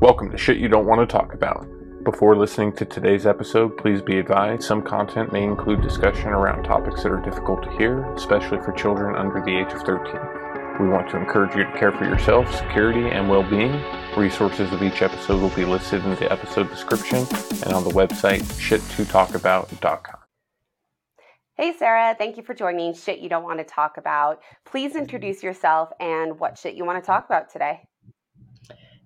Welcome to Shit You Don't Want to Talk About. Before listening to today's episode, please be advised some content may include discussion around topics that are difficult to hear, especially for children under the age of 13. We want to encourage you to care for yourself, security, and well being. Resources of each episode will be listed in the episode description and on the website shit2talkabout.com. Hey, Sarah, thank you for joining Shit You Don't Want to Talk About. Please introduce yourself and what shit you want to talk about today.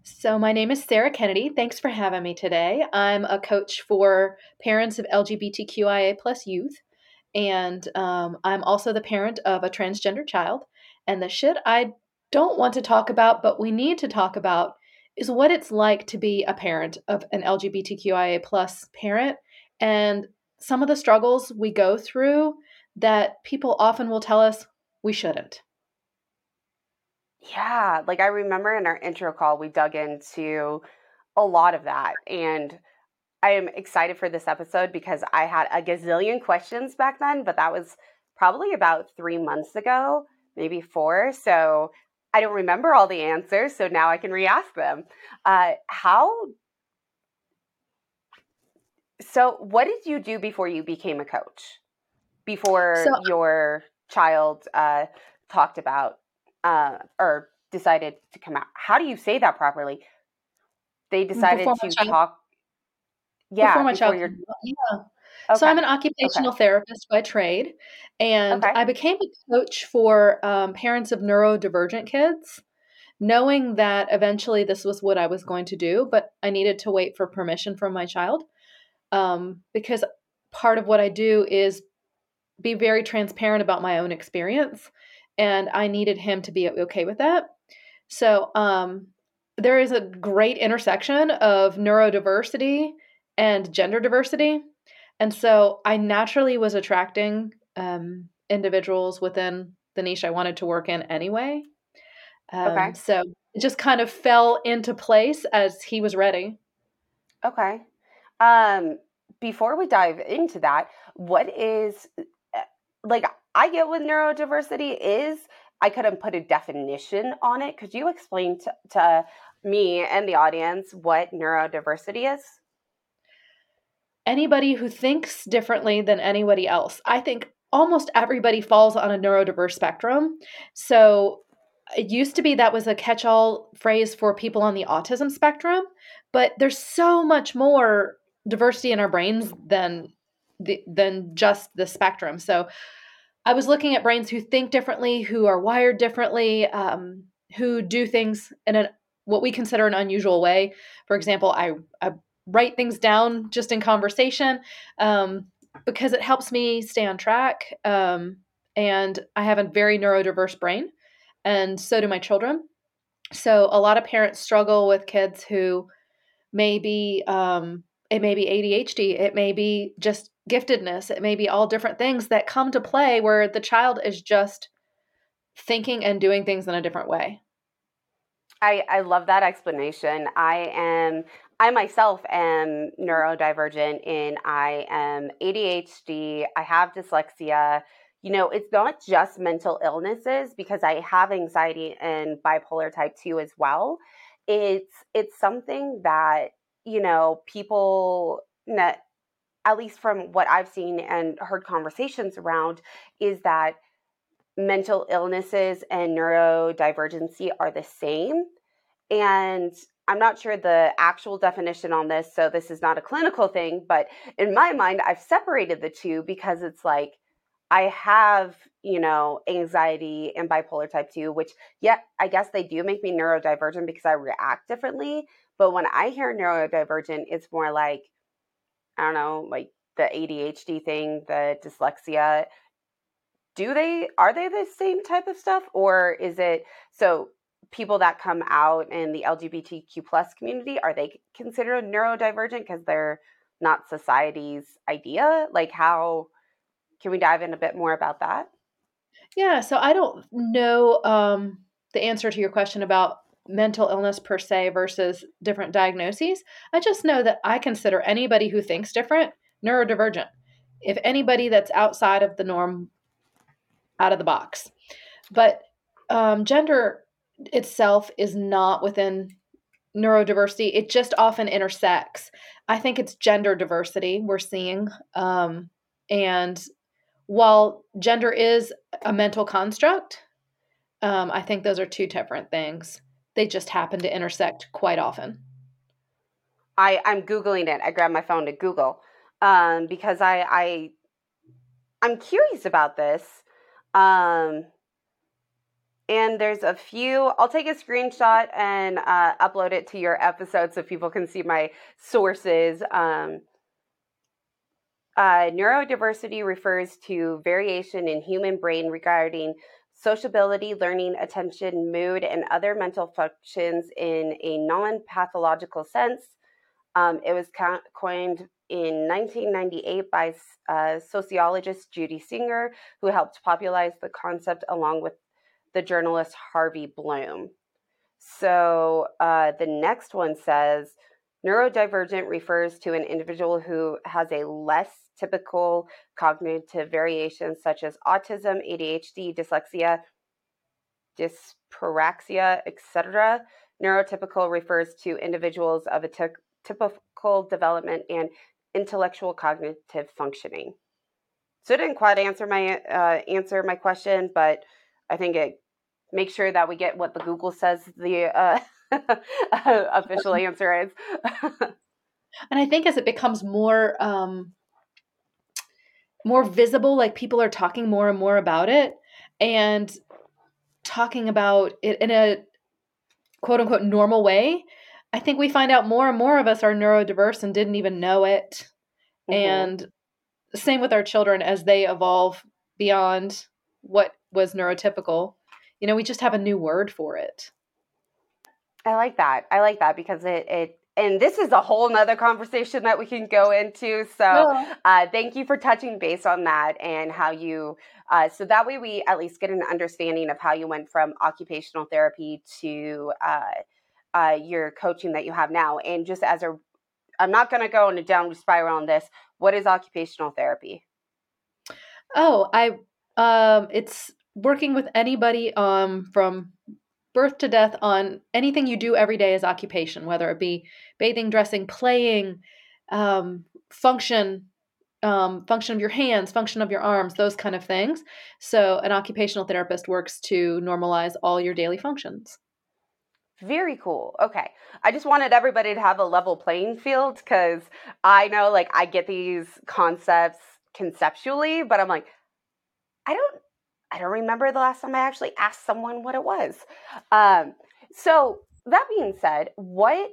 So, my name is Sarah Kennedy. Thanks for having me today. I'm a coach for parents of LGBTQIA plus youth, and um, I'm also the parent of a transgender child. And the shit I don't want to talk about, but we need to talk about, is what it's like to be a parent of an LGBTQIA plus parent, and some of the struggles we go through that people often will tell us we shouldn't. Yeah, like I remember in our intro call, we dug into a lot of that. And I am excited for this episode because I had a gazillion questions back then, but that was probably about three months ago, maybe four. So I don't remember all the answers. So now I can re ask them. Uh, how? So, what did you do before you became a coach? Before so, your child uh, talked about uh, or decided to come out. How do you say that properly? They decided to talk. Yeah, before my child. Yeah. Okay. So I'm an occupational okay. therapist by trade, and okay. I became a coach for um, parents of neurodivergent kids, knowing that eventually this was what I was going to do, but I needed to wait for permission from my child um, because part of what I do is be very transparent about my own experience and I needed him to be okay with that. So um, there is a great intersection of neurodiversity and gender diversity, and so I naturally was attracting um, individuals within the niche I wanted to work in anyway. Um, okay. So it just kind of fell into place as he was ready. Okay. Um, before we dive into that, what is uh, like I get what neurodiversity is. I couldn't put a definition on it. Could you explain to, to me and the audience what neurodiversity is? Anybody who thinks differently than anybody else. I think almost everybody falls on a neurodiverse spectrum. So it used to be that was a catch all phrase for people on the autism spectrum, but there's so much more diversity in our brains than the, than just the spectrum. So I was looking at brains who think differently, who are wired differently, um, who do things in what we consider an unusual way. For example, I, I write things down just in conversation um, because it helps me stay on track. Um, and I have a very neurodiverse brain, and so do my children. So a lot of parents struggle with kids who maybe um, it may be ADHD, it may be just giftedness, it may be all different things that come to play where the child is just thinking and doing things in a different way. I, I love that explanation. I am I myself am neurodivergent and I am ADHD. I have dyslexia. You know, it's not just mental illnesses because I have anxiety and bipolar type 2 as well. It's it's something that you know, people, at least from what I've seen and heard conversations around, is that mental illnesses and neurodivergency are the same. And I'm not sure the actual definition on this, so this is not a clinical thing, but in my mind, I've separated the two because it's like I have, you know, anxiety and bipolar type 2, which, yeah, I guess they do make me neurodivergent because I react differently. But when I hear neurodivergent, it's more like, I don't know, like the ADHD thing, the dyslexia. Do they, are they the same type of stuff? Or is it, so people that come out in the LGBTQ plus community, are they considered neurodivergent because they're not society's idea? Like how, can we dive in a bit more about that? Yeah, so I don't know um, the answer to your question about mental illness per se versus different diagnoses. I just know that I consider anybody who thinks different neurodivergent. If anybody that's outside of the norm, out of the box. But um, gender itself is not within neurodiversity, it just often intersects. I think it's gender diversity we're seeing. Um, and while gender is a mental construct, um, I think those are two different things. They just happen to intersect quite often. I, I'm Googling it. I grabbed my phone to Google um, because I, I I'm curious about this. Um, and there's a few. I'll take a screenshot and uh, upload it to your episode so people can see my sources. Um, uh, neurodiversity refers to variation in human brain regarding sociability, learning, attention, mood, and other mental functions in a non pathological sense. Um, it was coined in 1998 by uh, sociologist Judy Singer, who helped popularize the concept along with the journalist Harvey Blume. So uh, the next one says neurodivergent refers to an individual who has a less typical cognitive variations such as autism, ADHD, dyslexia, dyspraxia, etc. Neurotypical refers to individuals of a t- typical development and intellectual cognitive functioning. So it didn't quite answer my uh, answer my question, but I think it make sure that we get what the Google says the uh, official answer is. and I think as it becomes more um, more visible, like people are talking more and more about it, and talking about it in a quote unquote normal way, I think we find out more and more of us are neurodiverse and didn't even know it. Mm-hmm. And same with our children as they evolve beyond what was neurotypical you know we just have a new word for it i like that. I like that because it it and this is a whole nother conversation that we can go into. So yeah. uh, thank you for touching base on that and how you uh, so that way we at least get an understanding of how you went from occupational therapy to uh, uh your coaching that you have now. And just as a i'm not going to go in a downward spiral on this. What is occupational therapy? Oh i um it's working with anybody um, from birth to death on anything you do every day as occupation, whether it be bathing, dressing, playing, um, function, um, function of your hands, function of your arms, those kind of things. So, an occupational therapist works to normalize all your daily functions. Very cool. Okay. I just wanted everybody to have a level playing field because I know, like, I get these concepts conceptually, but I'm like, I don't I don't remember the last time I actually asked someone what it was. Um, so that being said, what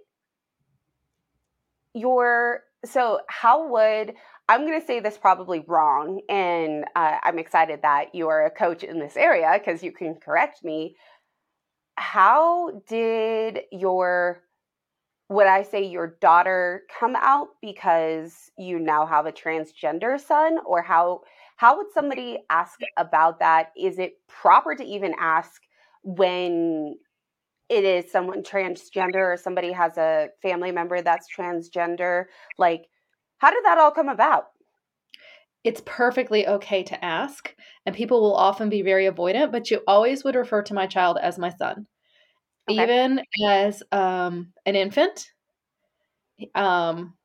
your so how would I'm going to say this probably wrong, and uh, I'm excited that you are a coach in this area because you can correct me. How did your would I say your daughter come out because you now have a transgender son, or how how would somebody ask about that? Is it proper to even ask when it is someone transgender or somebody has a family member that's transgender? Like, how did that all come about? It's perfectly okay to ask, and people will often be very avoidant, but you always would refer to my child as my son. Okay. Even as um, an infant, um,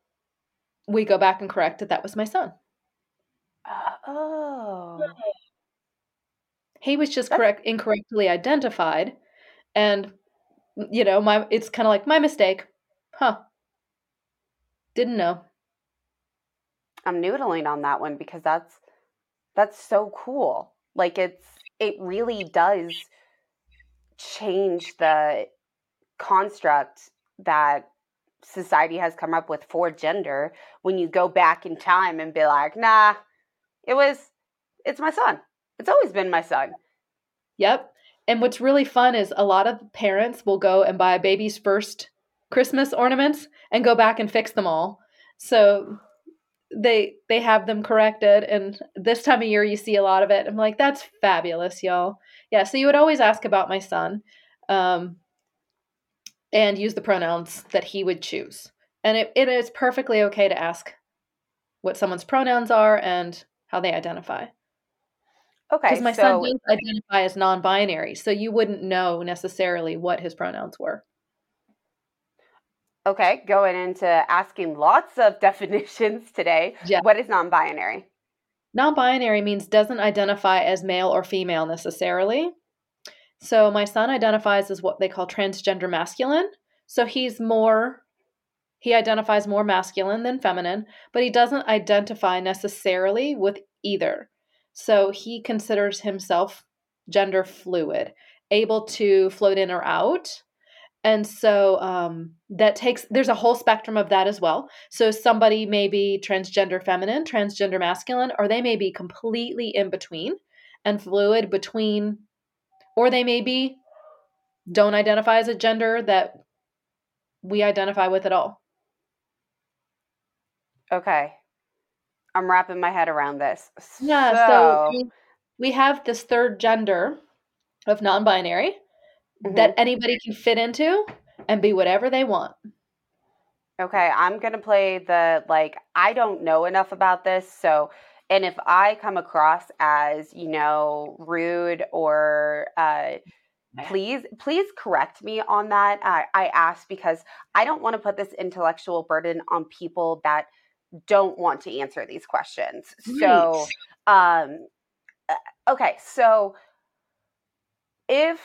we go back and correct that that was my son. Ah, oh. He was just That's correct incorrectly identified and you know, my it's kind of like my mistake. Huh. Didn't know. I'm noodling on that one because that's that's so cool. Like it's it really does change the construct that society has come up with for gender when you go back in time and be like, nah, it was, it's my son. It's always been my son. Yep. And what's really fun is a lot of parents will go and buy a baby's first Christmas ornaments and go back and fix them all. So they they have them corrected and this time of year you see a lot of it. I'm like that's fabulous, y'all. Yeah, so you would always ask about my son. Um and use the pronouns that he would choose. And it, it is perfectly okay to ask what someone's pronouns are and how they identify. Okay. Because my so, son does identify as non binary, so you wouldn't know necessarily what his pronouns were. Okay, going into asking lots of definitions today. Yeah. What is non binary? Non binary means doesn't identify as male or female necessarily. So my son identifies as what they call transgender masculine. So he's more, he identifies more masculine than feminine, but he doesn't identify necessarily with either. So he considers himself gender fluid, able to float in or out. And so um, that takes, there's a whole spectrum of that as well. So somebody may be transgender feminine, transgender masculine, or they may be completely in between and fluid between, or they may be don't identify as a gender that we identify with at all. Okay. I'm wrapping my head around this. Yeah, so, So, we, have this third gender of non binary Mhm. that anybody can fit into and be whatever they want. okay, I'm going to play the like, I don't know enough about this. So, and if I come across as, you know, rude or, uh, please please correct me on that i, I ask because i don't want to put this intellectual burden on people that don't want to answer these questions. So um uh, okay so if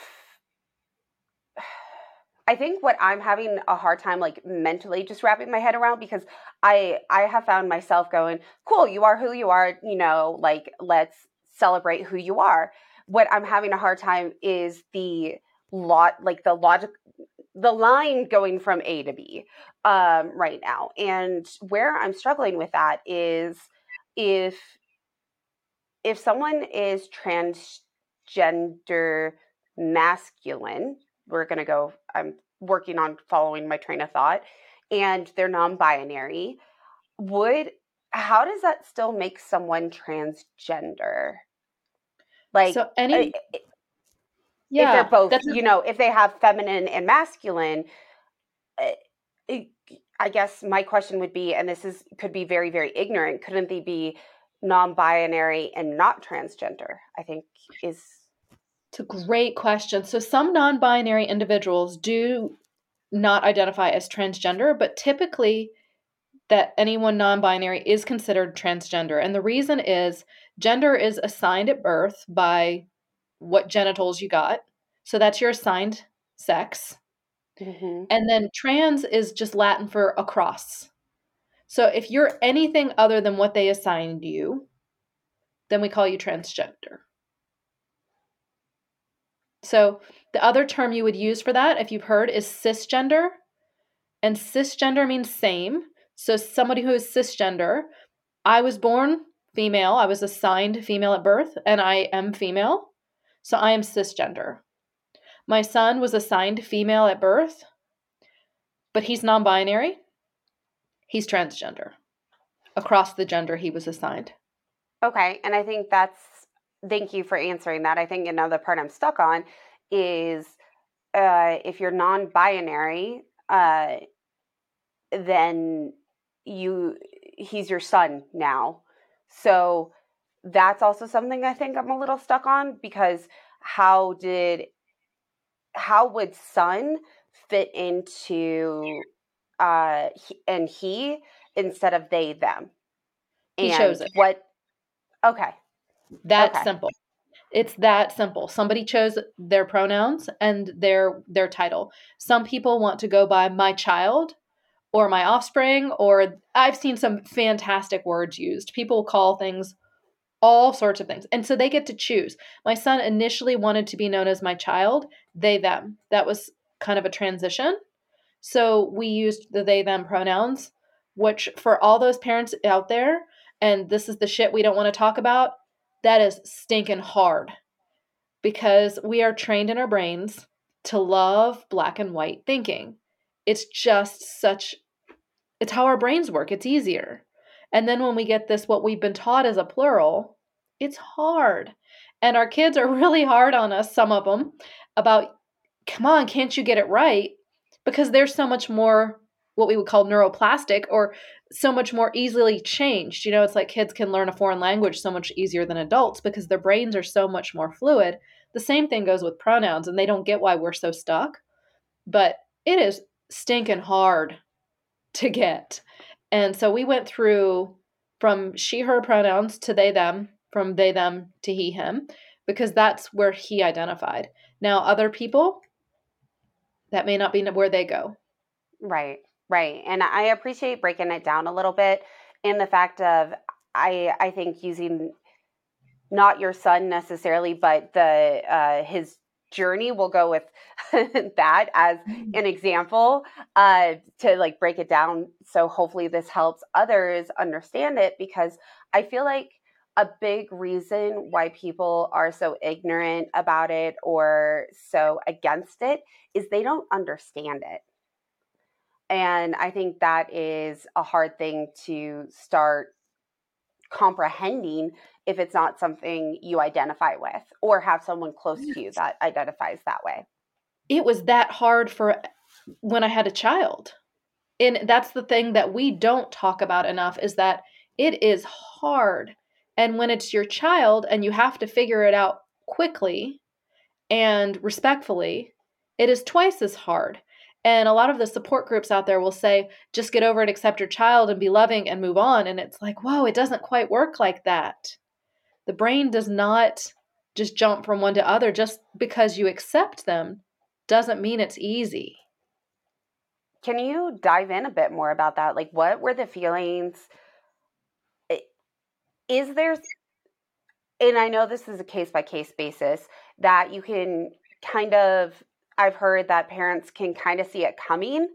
i think what i'm having a hard time like mentally just wrapping my head around because i i have found myself going cool you are who you are you know like let's celebrate who you are. What i'm having a hard time is the lot like the logic the line going from a to b um right now. And where i'm struggling with that is if if someone is transgender masculine we're going to go i'm working on following my train of thought and they're non-binary would how does that still make someone transgender? Like so any I- yeah, if they're both a- you know if they have feminine and masculine uh, i guess my question would be and this is could be very very ignorant couldn't they be non-binary and not transgender i think is It's a great question. So, some non binary individuals do not identify as transgender, but typically, that anyone non binary is considered transgender. And the reason is gender is assigned at birth by what genitals you got. So, that's your assigned sex. Mhm. And then trans is just Latin for across. So, if you're anything other than what they assigned you, then we call you transgender. So, the other term you would use for that, if you've heard, is cisgender. And cisgender means same. So, somebody who is cisgender, I was born female, I was assigned female at birth, and I am female. So, I am cisgender. My son was assigned female at birth, but he's non binary. He's transgender across the gender he was assigned. okay and i think that's thank you for answering that i think another part i'm stuck on is uh, if you're non-binary uh, then you he's your son now so that's also something i think i'm a little stuck on because how did how would son fit into uh he, and he instead of they them He chose it. what okay That's Okay. simple. It's that simple. Somebody chose their pronouns and their their title. Some people want to go by my child or my offspring or I've seen some fantastic words used. People call things all sorts of things. And so they get to choose. My son initially wanted to be known as my child, they them. That was kind of a transition. So we used the they them pronouns, which for all those parents out there and this is the shit we don't want to talk about, that is stinking hard because we are trained in our brains to love black and white thinking. It's just such, it's how our brains work. It's easier. And then when we get this, what we've been taught as a plural, it's hard. And our kids are really hard on us, some of them, about, come on, can't you get it right? Because there's so much more what we would call neuroplastic or so much more easily changed. You know, it's like kids can learn a foreign language so much easier than adults because their brains are so much more fluid. The same thing goes with pronouns, and they don't get why we're so stuck. But it is stinking hard to get. And so we went through from she, her pronouns to they, them, from they, them to he, him, because that's where he identified. Now, other people, that may not be where they go. Right, right. And I appreciate breaking it down a little bit in the fact of I I think using not your son necessarily, but the uh, his journey. We'll go with that as mm. an example uh, to like break it down. So hopefully this helps others understand it because I feel like a big reason why people are so ignorant about it or so against it is they don't understand it. And I think that is a hard thing to start comprehending if it's not something you identify with or have someone close to you that identifies that way. It was that hard for when I had a child. And that's the thing that we don't talk about enough is that it is hard. And when it's your child and you have to figure it out quickly and respectfully, it is twice as hard. And a lot of the support groups out there will say, just get over it, accept your child, and be loving and move on. And it's like, whoa, it doesn't quite work like that. The brain does not just jump from one to other. Just because you accept them doesn't mean it's easy. Can you dive in a bit more about that? Like, what were the feelings? Is there, and I know this is a case by case basis, that you can kind of I've heard that parents can kind of see it coming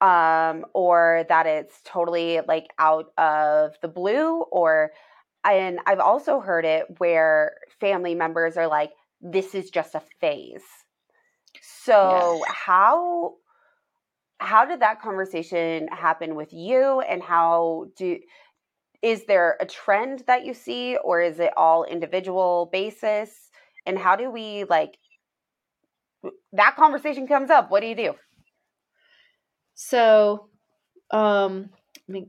um, or that it's totally like out of the blue or and I've also heard it where family members are like this is just a phase. So how how did that conversation happen with you and how do is there a trend that you see or is it all individual basis and how do we like that conversation comes up, what do you do? So, um, make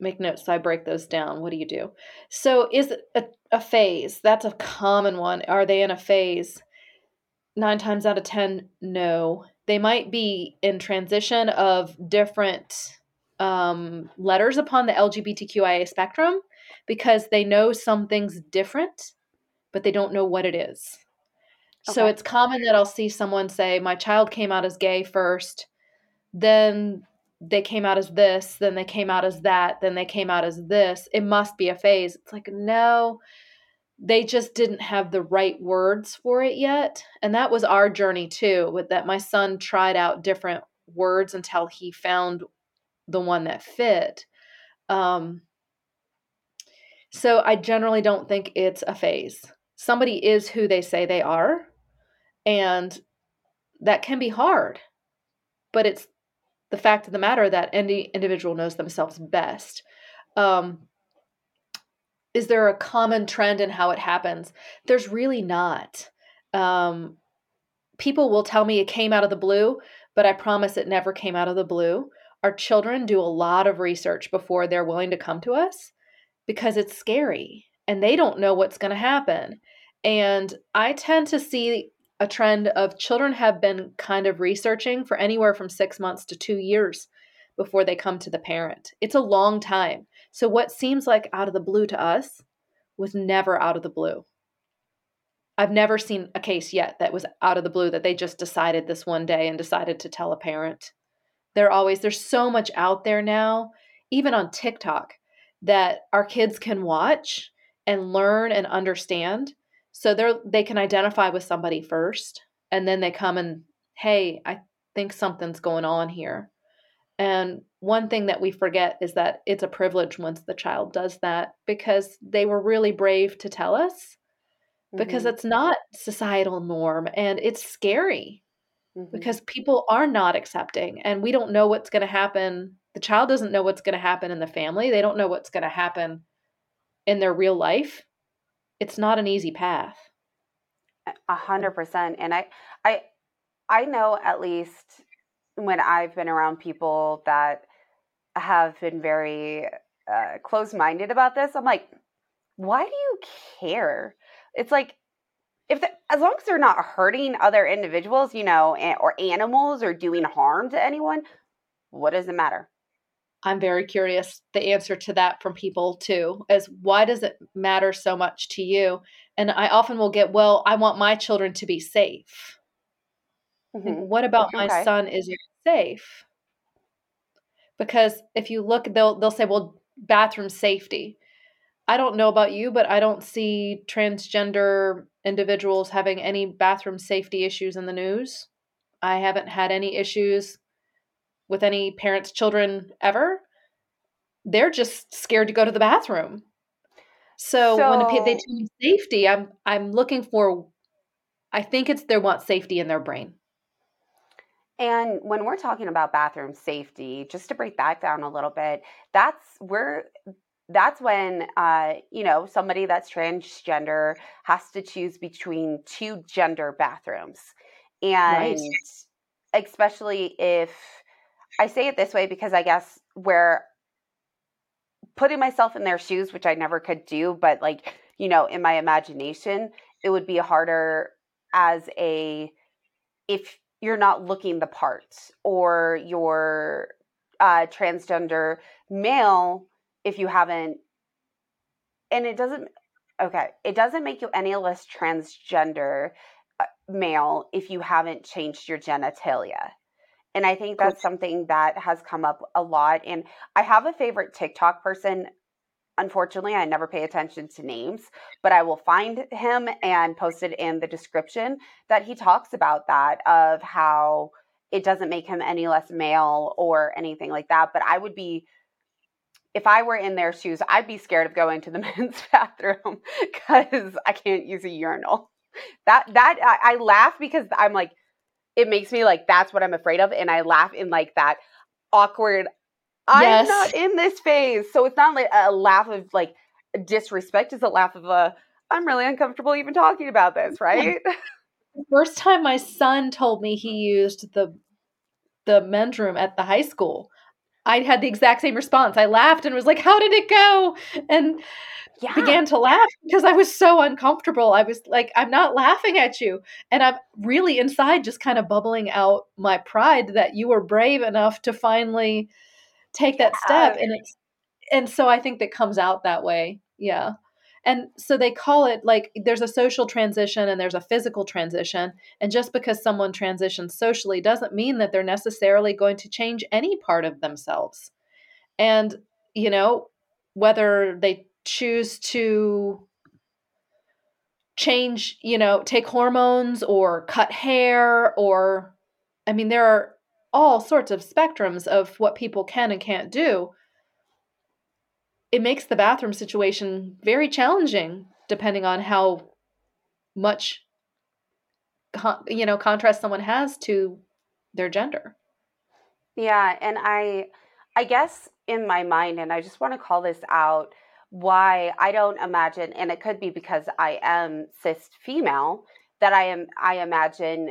make notes so I break those down. What do you do? So, is it a, a phase? That's a common one. Are they in a phase? Nine times out of ten, no. They might be in transition of different um, letters upon the LGBTQIA spectrum because they know something's different, but they don't know what it is. So it's common that I'll see someone say, My child came out as gay first, then they came out as this, then they came out as that, then they came out as this. It must be a phase. It's like, no, they just didn't have the right words for it yet. And that was our journey too, with that my son tried out different words until he found the one that fit. Um, so I generally don't think it's a phase. Somebody is who they say they are and that can be hard. But it's the fact of the matter that any individual knows themselves best. Um, is there a common trend in how it happens? There's really not. Um, people will tell me it came out of the blue, but I promise it never came out of the blue. Our children do a lot of research before they're willing to come to us because it's scary and they don't know what's going to happen. And I tend to see a trend of children have been kind of researching for anywhere from six months to two years before they come to the parent. It's a long time. So, what seems like out of the blue to us was never out of the blue. I've never seen a case yet that was out of the blue that they just decided this one day and decided to tell a parent. They're always, there's so much out there now, even on TikTok, that our kids can watch and learn and understand so they're they can identify with somebody first and then they come and hey i think something's going on here and one thing that we forget is that it's a privilege once the child does that because they were really brave to tell us because mm-hmm. it's not societal norm and it's scary mm-hmm. because people are not accepting and we don't know what's going to happen the child doesn't know what's going to happen in the family they don't know what's going to happen in their real life it's not an easy path. A hundred percent. And I, I, I know at least when I've been around people that have been very uh, close-minded about this, I'm like, why do you care? It's like if the, as long as they're not hurting other individuals, you know, or animals or doing harm to anyone, what does it matter? I'm very curious the answer to that from people too, as why does it matter so much to you? And I often will get, well, I want my children to be safe. Mm-hmm. What about my okay. son isn't safe? Because if you look, they'll they'll say, well, bathroom safety. I don't know about you, but I don't see transgender individuals having any bathroom safety issues in the news. I haven't had any issues with any parents' children ever. They're just scared to go to the bathroom. So, so when they tell me safety, I'm I'm looking for. I think it's they want safety in their brain. And when we're talking about bathroom safety, just to break that down a little bit, that's where that's when uh, you know somebody that's transgender has to choose between two gender bathrooms and right. especially if i say it this way because i guess where putting myself in their shoes which i never could do but like you know in my imagination it would be harder as a if you're not looking the part or you're uh, transgender male if you haven't and it doesn't okay it doesn't make you any less transgender uh, male if you haven't changed your genitalia and i think that's something that has come up a lot and i have a favorite tiktok person. Unfortunately i never pay attention to names but i will find him and post it in the description that he talks about that of how it doesn't make him any less male or anything like that. But i would be if I were in their shoes, I'd be scared of going to the men's bathroom because I can't use a urinal. That that I, I, laugh because I'm like, it makes me like that's what I'm afraid of, and I laugh in like that awkward. I'm not in this phase, so it's not like a laugh of like disrespect. It's a laugh of a I'm really uncomfortable even talking about this, right? First time my son told me he used the the men's room at the high school. I had the exact same response. I laughed and was like, "How did it go?" And yeah. began to laugh because I was so uncomfortable. I was like, "I'm not laughing at you," and I'm really inside just kind of bubbling out my pride that you were brave enough to finally take that step. And it's and so I think that comes out that way. Yeah. And so they call it like there's a social transition and there's a physical transition. And just because someone transitions socially doesn't mean that they're necessarily going to change any part of themselves. And, you know, whether they choose to change, you know, take hormones or cut hair or, I mean, there are all sorts of spectrums of what people can and can't do. It makes the bathroom situation very challenging depending on how much you know contrast someone has to their gender. Yeah and i i guess in my mind and i just want to call this out why i don't imagine and it could be because i am cis female that i am i imagine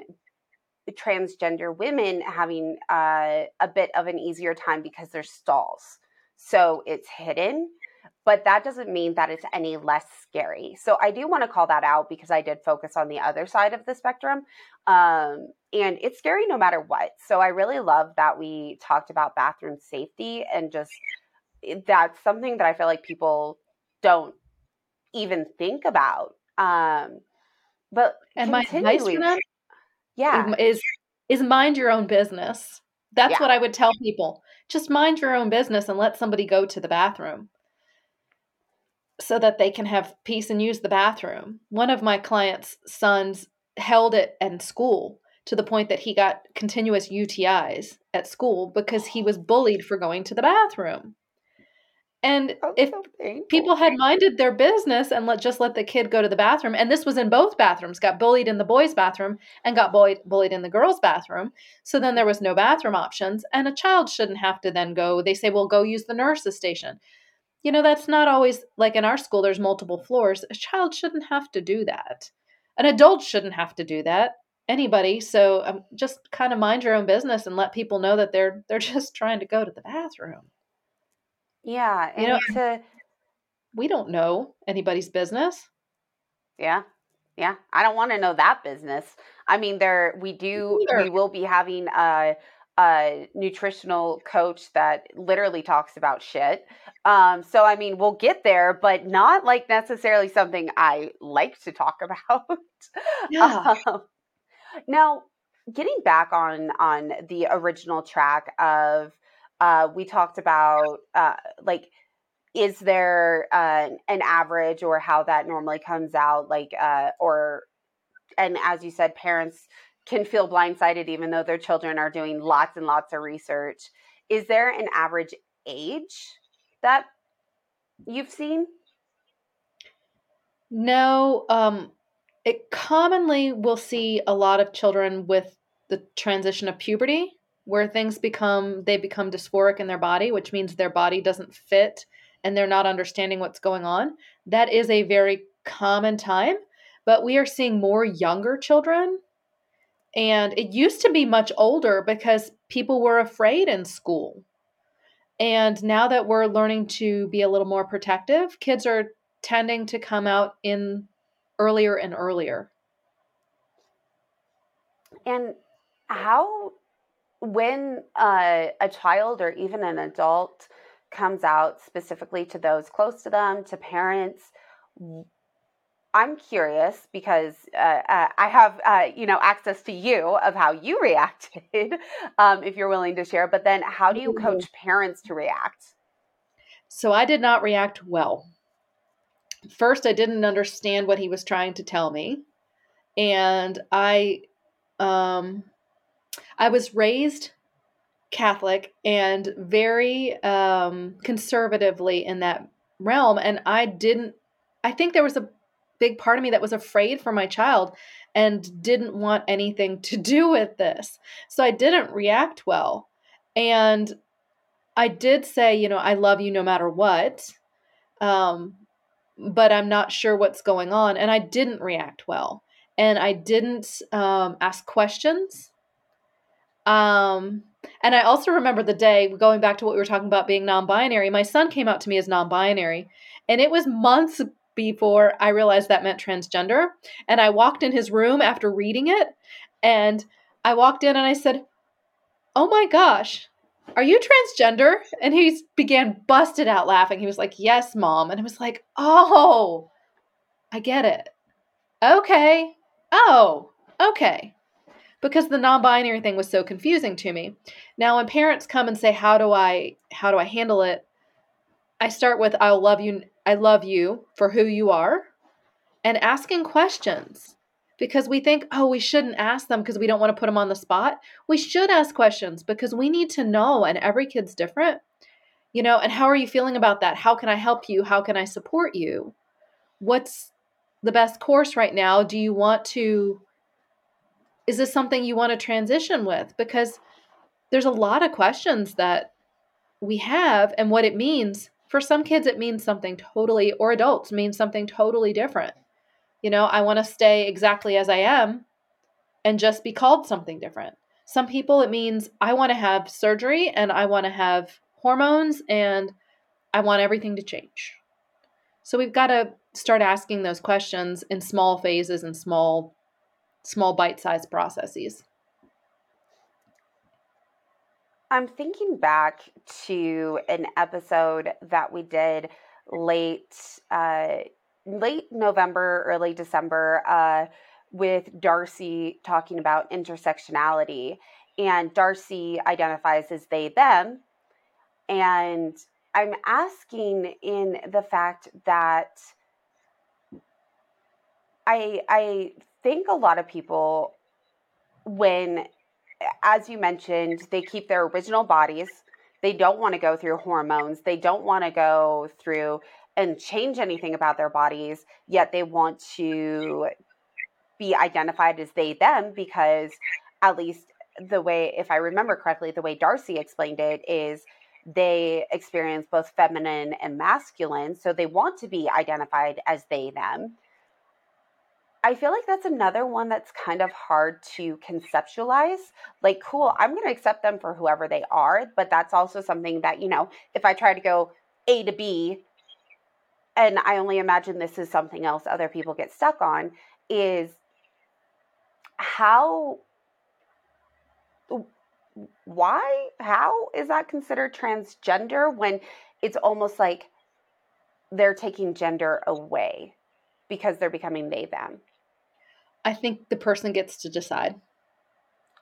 transgender women having uh, a bit of an easier time because there's stalls so it's hidden, but that doesn't mean that it's any less scary. So I do want to call that out because I did focus on the other side of the spectrum. Um, and it's scary no matter what. So I really love that we talked about bathroom safety and just that's something that I feel like people don't even think about. Um, but and my advice for them, yeah, is is mind your own business. That's yeah. what I would tell people just mind your own business and let somebody go to the bathroom so that they can have peace and use the bathroom. One of my clients' sons held it in school to the point that he got continuous UTIs at school because he was bullied for going to the bathroom. And That's if so people had minded their business and let just let the kid go to the bathroom, and this was in both bathrooms, got bullied in the boys' bathroom and got bullied bullied in the girls' bathroom. So then there was no bathroom options, and a child shouldn't have to then go. They say, "Well, go use the nurse's station." You know, that's not always like in our school. There's multiple floors. A child shouldn't have to do that. An adult shouldn't have to do that. Anybody. So um, just kind of mind your own business and let people know that they're they're just trying to go to the bathroom. Yeah, and you know, to we don't know anybody's business. Yeah. Yeah, I don't want to know that business. I mean, there we do we will be having a a nutritional coach that literally talks about shit. Um, so I mean, we'll get there, but not like necessarily something I like to talk about. Yeah. Um, now, getting back on on the original track of uh, we talked about uh, like is there uh, an average or how that normally comes out like uh, or and as you said parents can feel blindsided even though their children are doing lots and lots of research. Is there an average age that you've seen? No um it commonly we'll see a lot of children with the transition of puberty where things become they become dysphoric in their body which means their body doesn't fit and they're not understanding what's going on. That is a very common time but we are seeing more younger children. And it used to be much older because people were afraid in school. And now that we're learning to be a little more protective kids are tending to come out in earlier and earlier. And how when uh, a child or even an adult comes out specifically to those close to them to parents i'm curious because uh, uh, i have uh, you know access to you of how you reacted um, if you're willing to share but then how do you mm-hmm. coach parents to react so i did not react well first i didn't understand what he was trying to tell me and i um I was raised Catholic and very um, conservatively in that realm. And I didn't, I think there was a big part of me that was afraid for my child and didn't want anything to do with this. So I didn't react well. And I did say, you know, I love you no matter what. Um, but I'm not sure what's going on. And I didn't react well. And I didn't um, ask questions. Um, and I also remember the day going back to what we were talking about being non-binary. My son came out to me as non-binary, and it was months before I realized that meant transgender. And I walked in his room after reading it, and I walked in and I said, "Oh my gosh, are you transgender?" And he began busted out laughing. He was like, "Yes, mom." And I was like, "Oh, I get it. Okay. Oh, okay." Because the non-binary thing was so confusing to me. Now when parents come and say how do I how do I handle it? I start with I love you I love you for who you are and asking questions because we think oh we shouldn't ask them because we don't want to put them on the spot. We should ask questions because we need to know and every kid's different. You know, and how are you feeling about that? How can I help you? How can I support you? What's the best course right now? Do you want to is this something you want to transition with? Because there's a lot of questions that we have and what it means. For some kids, it means something totally, or adults means something totally different. You know, I want to stay exactly as I am and just be called something different. Some people, it means I want to have surgery and I want to have hormones and I want everything to change. So we've got to start asking those questions in small phases and small small bite-sized processes. I'm thinking back to an episode that we did late uh, late November, early December, uh, with Darcy talking about intersectionality. And Darcy identifies as they, them. And I'm asking in the fact that I I think a lot of people, when, as you mentioned, they keep their original bodies, they don't want to go through hormones, they don't want to go through and change anything about their bodies, yet they want to be identified as they, them, because at least the way, if I remember correctly, the way Darcy explained it is they experience both feminine and masculine. So they want to be identified as they, them. I feel like that's another one that's kind of hard to conceptualize. Like, cool, I'm going to accept them for whoever they are, but that's also something that, you know, if I try to go A to B, and I only imagine this is something else other people get stuck on, is how why? How is that considered transgender when it's almost like they're taking gender away because they're becoming they them? I think the person gets to decide.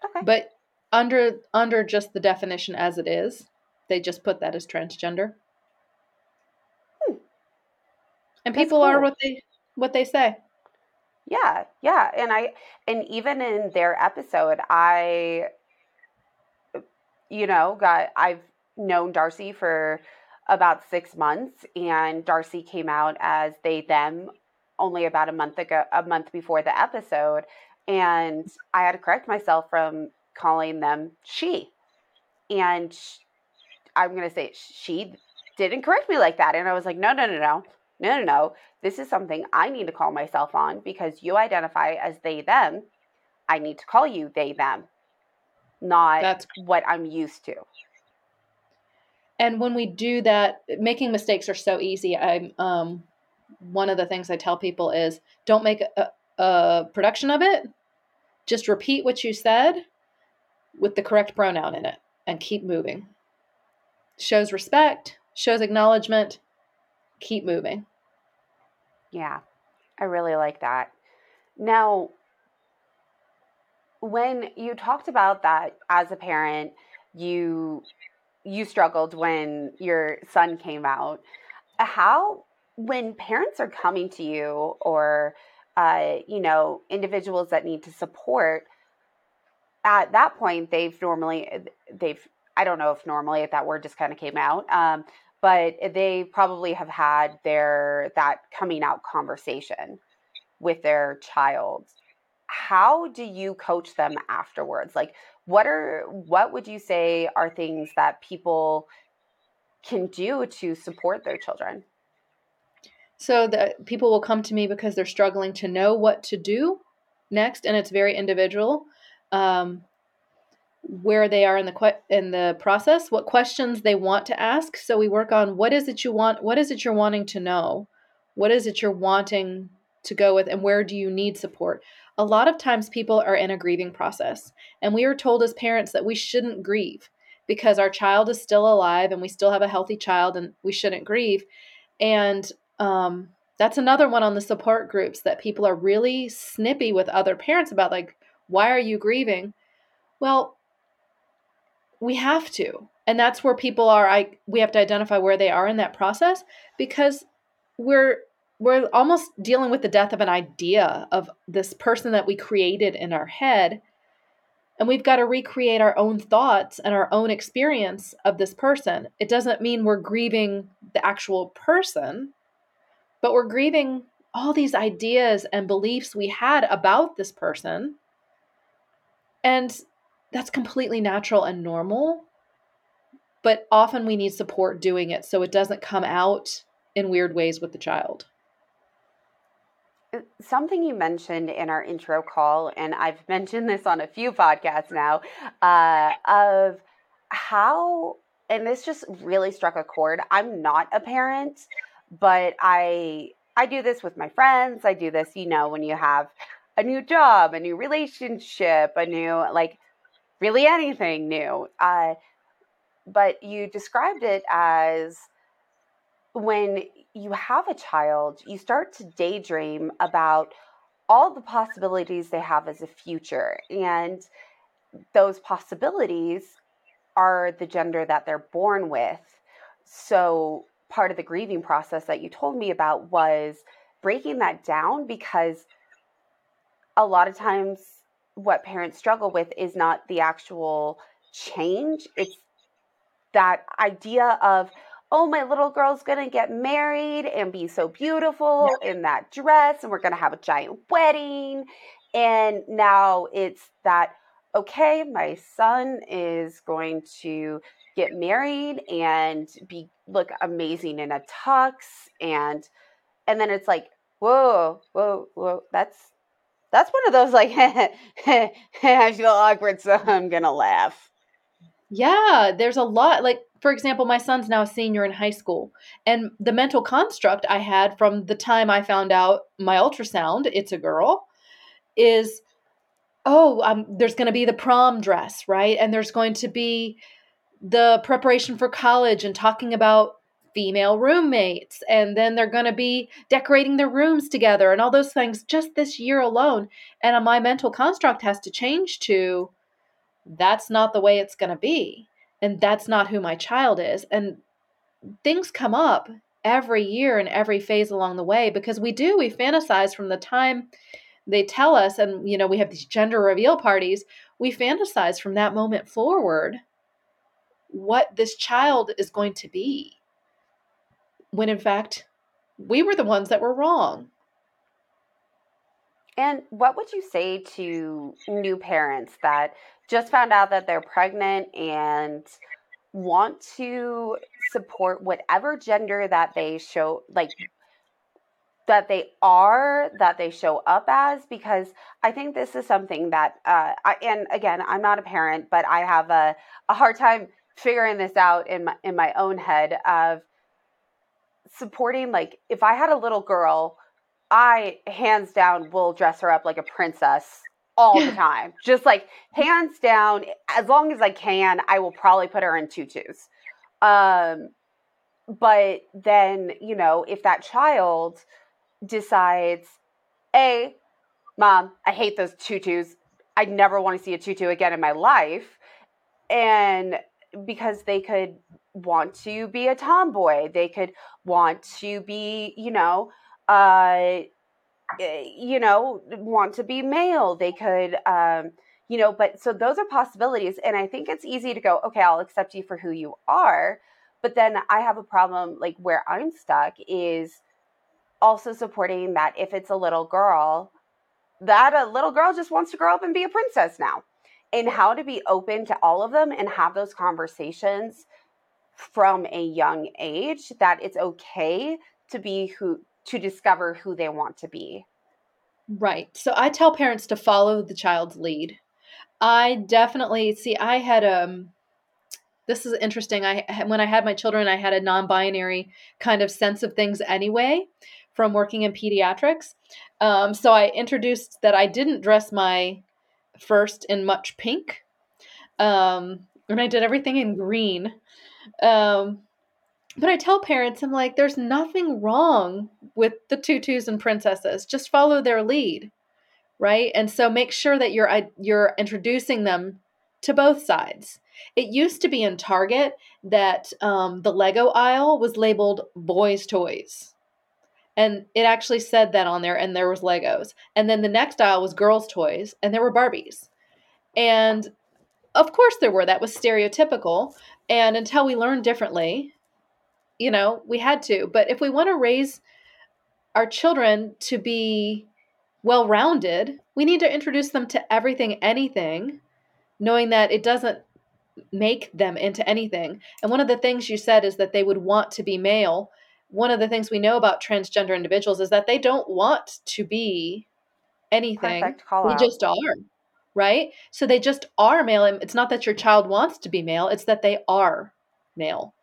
Okay. But under under just the definition as it is, they just put that as transgender. Hmm. And That's people are what they what they say. Yeah, yeah, and I and even in their episode, I you know, got I've known Darcy for about 6 months and Darcy came out as they them only about a month ago a month before the episode and I had to correct myself from calling them she. And sh- I'm going to say she didn't correct me like that and I was like, "No, no, no, no. No, no, no. This is something I need to call myself on because you identify as they, them. I need to call you they, them, not That's what I'm used to. and when we do that, making mistakes are so easy. I'm um one of the things I tell people is don't make a, a production of it. Just repeat what you said with the correct pronoun in it and keep moving. Shows respect, shows acknowledgement, keep moving. Yeah, I really like that. Now, when you talked about that as a parent, you you struggled when your son came out. How when parents are coming to you or uh, you know individuals that need to support at that point they've normally they've i don't know if normally if that word just kind of came out um, but they probably have had their that coming out conversation with their child. How do you coach them afterwards? Like what are what would you say are things that people can do to support their children So that people will come to me because they're struggling to know what to do next, and it's very individual. Um, where they are in the que- in the process, what questions they want to ask. So we work on what is it you want, what is it you're wanting to know, what is it you're wanting to go with, and where do you need support. A lot of times, people are in a grieving process, and we are told as parents that we shouldn't grieve because our child is still alive and we still have a healthy child, and we shouldn't grieve. And um, that's another one on the support groups that people are really snippy with other parents about, like, why are you grieving? Well, we have to. And that's where people are I we have to identify where they are in that process because we're we're almost dealing with the death of an idea of this person that we created in our head and we've got to recreate our own thoughts and our own experience of this person. It doesn't mean we're grieving the actual person, but we're grieving all these ideas and beliefs we had about this person. And that's completely natural and normal. But often we need support doing it so it doesn't come out in weird ways with the child. something you mentioned in our intro call, and I've mentioned this on a few podcasts now, uh, of how, and this just really struck a chord. I'm not a parent, but I I do this with my friends. I do this, you know, when you have a new job, a new relationship, a new like really anything new. Uh, but you described it as when you have a child, you start to daydream about all the possibilities they have as a future. And those possibilities are the gender that they're born with. So, part of the grieving process that you told me about was breaking that down because a lot of times what parents struggle with is not the actual change, it's that idea of, oh, my little girl's gonna get married and be so beautiful in that dress, and we're gonna have a giant wedding. And now it's that, okay, my son is going to get married and be look amazing in a tux and and then it's like, whoa, whoa, whoa, that's that's one of those like I feel awkward, so I'm gonna laugh. Yeah, there's a lot. Like, for example, my son's now a senior in high school. And the mental construct I had from the time I found out my ultrasound, it's a girl, is oh, um, there's going to be the prom dress, right? And there's going to be the preparation for college and talking about female roommates. And then they're going to be decorating their rooms together and all those things just this year alone. And my mental construct has to change to that's not the way it's going to be. And that's not who my child is. And things come up every year and every phase along the way because we do, we fantasize from the time they tell us, and you know, we have these gender reveal parties, we fantasize from that moment forward what this child is going to be. When in fact, we were the ones that were wrong. And what would you say to new parents that just found out that they're pregnant and want to support whatever gender that they show, like that they are that they show up as because i think this is something that uh, I, and again i'm not a parent but i have a, a hard time figuring this out in my in my own head of supporting like if i had a little girl i hands down will dress her up like a princess all the time. Just like hands down as long as i can i will probably put her in tutus. Um but then you know if that child decides, A, mom, I hate those tutus. I never want to see a tutu again in my life. And because they could want to be a tomboy, they could want to be, you know, uh, eh, you know, want to be male. They could, um, you know, but so those are possibilities. And I think it's easy to go, okay, I'll accept you for who you are. But then I have a problem, like where I'm stuck is also supporting that if it's a little girl, that a little girl just wants to grow up and be a princess now. And how to be open to all of them and have those conversations from a young age that it's okay to be who to discover who they want to be. Right. So I tell parents to follow the child's lead. I definitely see I had um this is interesting. I when I had my children, I had a non-binary kind of sense of things anyway from working in pediatrics. Um, so I introduced that I didn't dress my first in much pink. Um, and I did everything in green. Um, but I tell parents, I'm like, there's nothing wrong with the tutus and princesses. Just follow their lead, right? And so make sure that you're you're introducing them to both sides. It used to be in Target that um, the Lego aisle was labeled boys' toys and it actually said that on there and there was legos. And then the next aisle was girls toys and there were barbies. And of course there were that was stereotypical. And until we learned differently you know we had to. But if we want to raise our children to be well rounded we need to introduce them to everything anything knowing that it doesn't make them into anything. And one of the things you said is that they would want to be male one of the things we know about transgender individuals is that they don't want to be anything. They just are, right? So they just are male. And it's not that your child wants to be male, it's that they are male.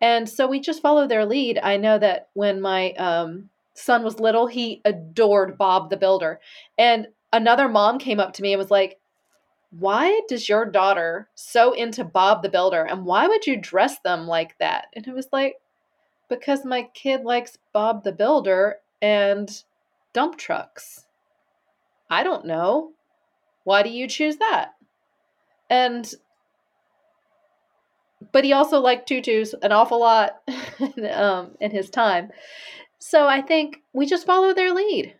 And so we just follow their lead. I know that when my um, son was little, he adored Bob the Builder. And another mom came up to me and was like, why does your daughter so into Bob the Builder and why would you dress them like that? And it was like, because my kid likes Bob the Builder and dump trucks. I don't know. Why do you choose that? And but he also liked tutus an awful lot um, in his time. So I think we just follow their lead.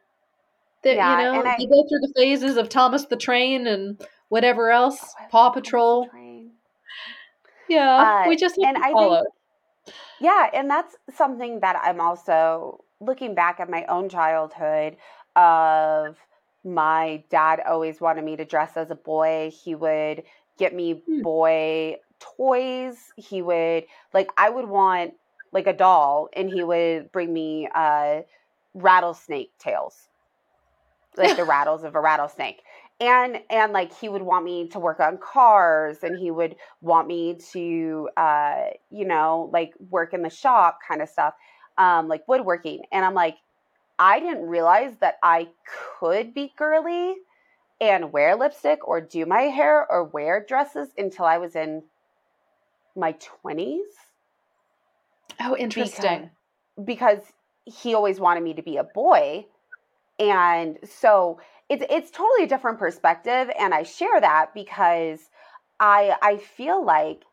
That yeah, you know, I, you go through the phases of Thomas the Train and whatever else, oh, Paw Patrol. Yeah, uh, we just to follow. Think, yeah, and that's something that I'm also looking back at my own childhood of my dad always wanted me to dress as a boy. He would get me hmm. boy toys. He would like I would want like a doll and he would bring me uh rattlesnake tails. Like the rattles of a rattlesnake and and like he would want me to work on cars and he would want me to uh you know like work in the shop kind of stuff um like woodworking and i'm like i didn't realize that i could be girly and wear lipstick or do my hair or wear dresses until I was in my 20s. Oh, interesting. Because, because he always wanted me to be a boy. And so it's it's totally a different perspective and I share that because I I feel like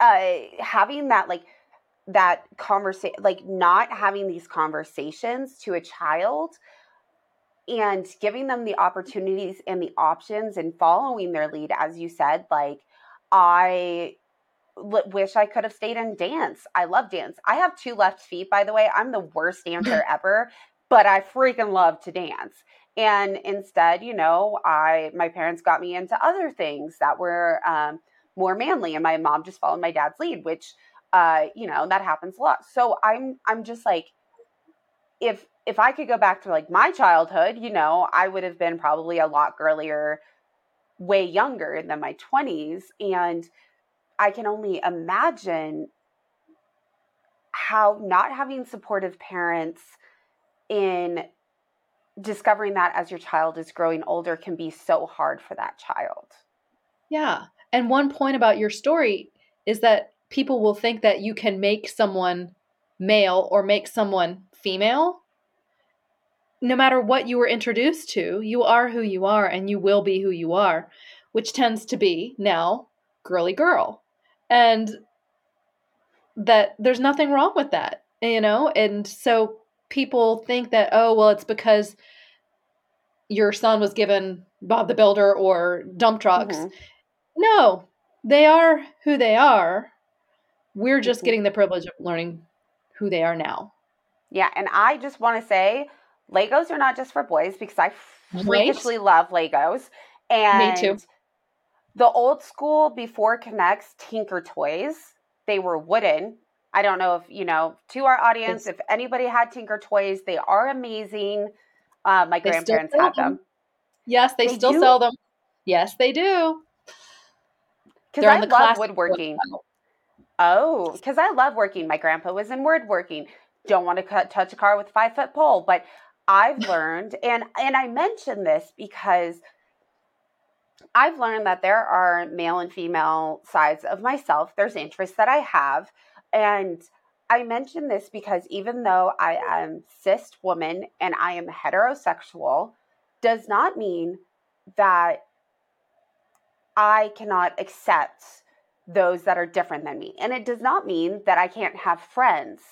uh having that like that conversation like not having these conversations to a child and giving them the opportunities and the options and following their lead as you said like I wish i could have stayed in dance. I love dance. I have two left feet by the way. I'm the worst dancer ever but i freaking love to dance and instead you know i my parents got me into other things that were um, more manly and my mom just followed my dad's lead which uh, you know that happens a lot so i'm i'm just like if if I could go back to like my childhood, you know, I would have been probably a lot girlier, way younger than my 20s. And I can only imagine how not having supportive parents in discovering that as your child is growing older can be so hard for that child. Yeah. And one point about your story is that people will think that you can make someone male or make someone female no matter what you were introduced to, you are who you are and you will be who you are, which tends to be now girly girl. And that there's nothing wrong with that, you know? And so people think that, oh, well, it's because your son was given Bob the Builder or dump trucks. Mm-hmm. No, they are who they are. We're just mm-hmm. getting the privilege of learning who they are now. Yeah, and I just want to say Legos are not just for boys because I freakishly right? love Legos. And Me too. The old school before K'Nex Tinker toys, they were wooden. I don't know if, you know, to our audience, if anybody had Tinker toys, they are amazing. Uh, my grandparents had them. them. Yes, they, they still do? sell them. Yes, they do. Because I the love woodworking. Oh, because I love working. My grandpa was in woodworking. Don't want to cut, touch a car with a five foot pole, but I've learned, and and I mention this because I've learned that there are male and female sides of myself. There's interests that I have, and I mention this because even though I am cis woman and I am heterosexual, does not mean that I cannot accept those that are different than me. And it does not mean that I can't have friends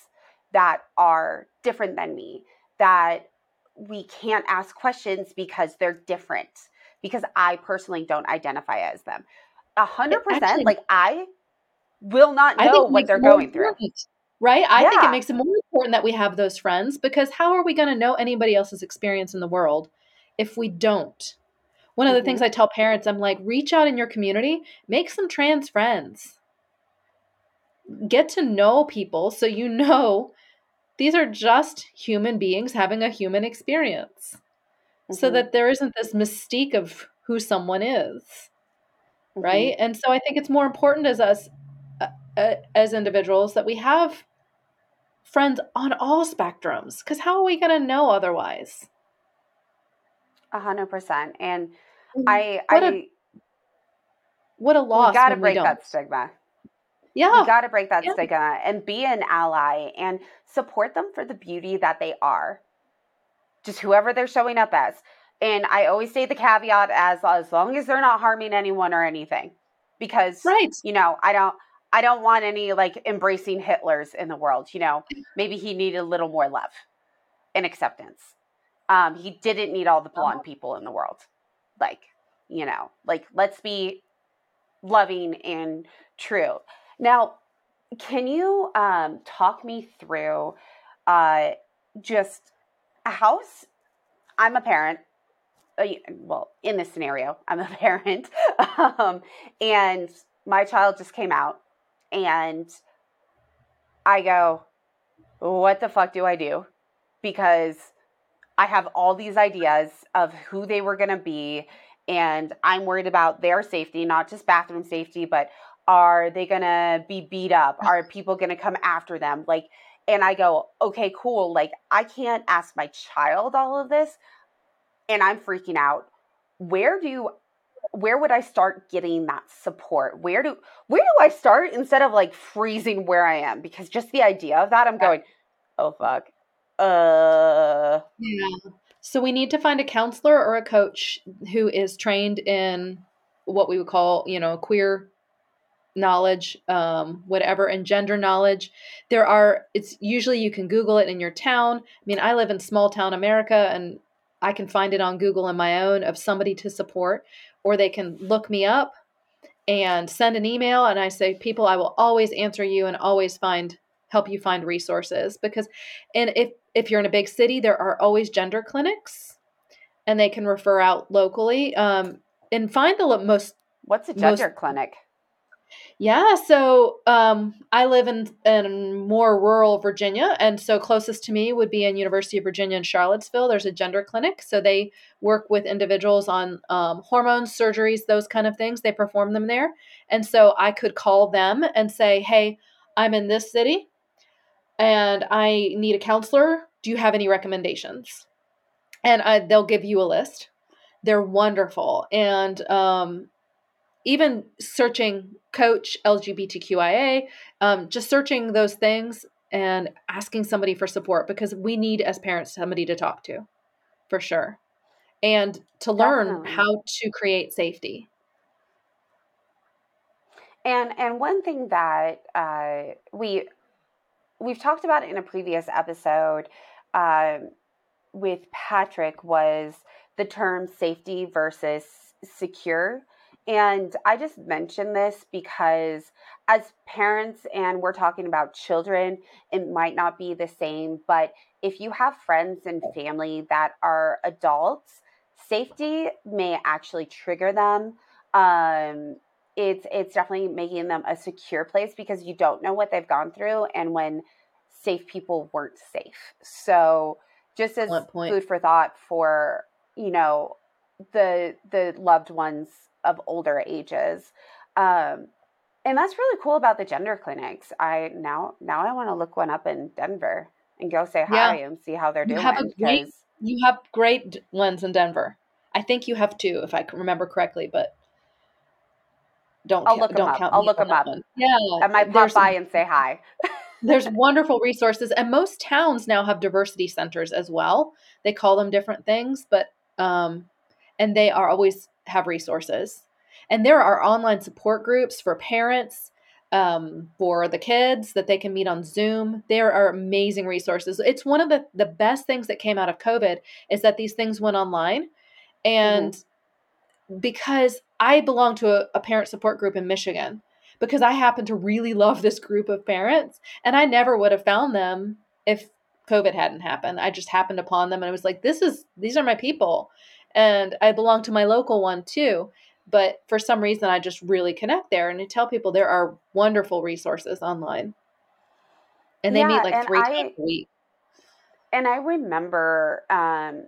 that are different than me, that we can't ask questions because they're different because I personally don't identify as them. A hundred percent, like I will not know what they're going through. Right? I yeah. think it makes it more important that we have those friends because how are we going to know anybody else's experience in the world if we don't? One of the mm-hmm. things I tell parents, I'm like, reach out in your community, make some trans friends. Get to know people so you know these are just human beings having a human experience. Mm-hmm. So that there isn't this mystique of who someone is. Mm-hmm. Right? And so I think it's more important as us uh, as individuals that we have friends on all spectrums because how are we going to know otherwise? A hundred percent. And mm-hmm. I, what I, a, what a loss. We got to break that stigma. Yeah. You got to break that yeah. stigma and be an ally and support them for the beauty that they are. Just whoever they're showing up as. And I always say the caveat as as long as they're not harming anyone or anything. Because right. you know, I don't I don't want any like embracing Hitlers in the world, you know. Maybe he needed a little more love and acceptance. Um, he didn't need all the blonde uh-huh. people in the world. Like, you know, like let's be loving and true. Now, can you um, talk me through uh, just a house? I'm a parent. Uh, well, in this scenario, I'm a parent. um, and my child just came out, and I go, what the fuck do I do? Because I have all these ideas of who they were going to be, and I'm worried about their safety, not just bathroom safety, but are they going to be beat up? Are people going to come after them? Like, and I go, okay, cool. Like, I can't ask my child all of this. And I'm freaking out. where do where would I start getting that support? Where do where do I start instead of like freezing where I am? Because just the idea of that, I'm going, oh fuck. Uh Yeah. So we need to find a counselor or a coach who is trained in what we would call, you know, queer knowledge, um, whatever, and gender knowledge. There are, it's usually you can Google it in your town. I mean, I live in small town America and I can find it on Google on my own of somebody to support, or they can look me up and send an email. And I say, people, I will always answer you and always find help you find resources because and if if you're in a big city there are always gender clinics and they can refer out locally um, and find the most what's a gender most, clinic yeah, so um, I live in in more rural Virginia, and so closest to me would be in University of Virginia in Charlottesville. There's a gender clinic, so they work with individuals on um, hormones, surgeries, those kind of things. They perform them there, and so I could call them and say, "Hey, I'm in this city, and I need a counselor. Do you have any recommendations?" And I, they'll give you a list. They're wonderful, and um, even searching coach LGBTQIA, um, just searching those things and asking somebody for support because we need as parents somebody to talk to for sure. And to learn Definitely. how to create safety. And and one thing that uh, we we've talked about in a previous episode uh, with patrick was the term safety versus secure and I just mention this because as parents and we're talking about children, it might not be the same, but if you have friends and family that are adults, safety may actually trigger them. Um, it's it's definitely making them a secure place because you don't know what they've gone through and when safe people weren't safe. So just as food for thought for, you know, the the loved ones of older ages. Um, and that's really cool about the gender clinics. I now now I want to look one up in Denver and go say hi yeah. and see how they're you doing. Have a great, you have great ones in Denver. I think you have two, if I can remember correctly, but don't I'll look don't count. I'll look them up. One. Yeah, I might pop by and say hi. there's wonderful resources, and most towns now have diversity centers as well. They call them different things, but um, and they are always have resources. And there are online support groups for parents, um, for the kids that they can meet on Zoom. There are amazing resources. It's one of the, the best things that came out of COVID is that these things went online. And mm-hmm. because I belong to a, a parent support group in Michigan, because I happen to really love this group of parents, and I never would have found them if COVID hadn't happened. I just happened upon them and I was like, this is, these are my people and I belong to my local one too. But for some reason, I just really connect there, and I tell people there are wonderful resources online, and they yeah, meet like three I, times a week. And I remember um,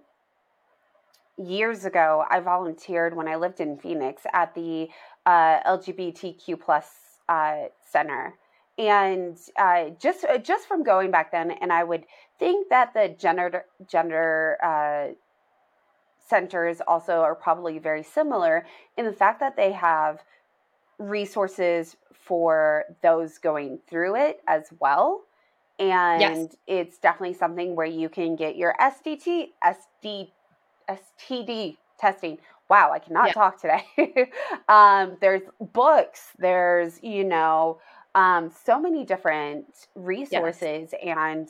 years ago, I volunteered when I lived in Phoenix at the uh, LGBTQ plus uh, center, and uh, just uh, just from going back then, and I would think that the gender gender uh, centers also are probably very similar in the fact that they have resources for those going through it as well. And yes. it's definitely something where you can get your SDT, SD, STD testing. Wow, I cannot yeah. talk today. um, there's books, there's, you know, um, so many different resources yes. and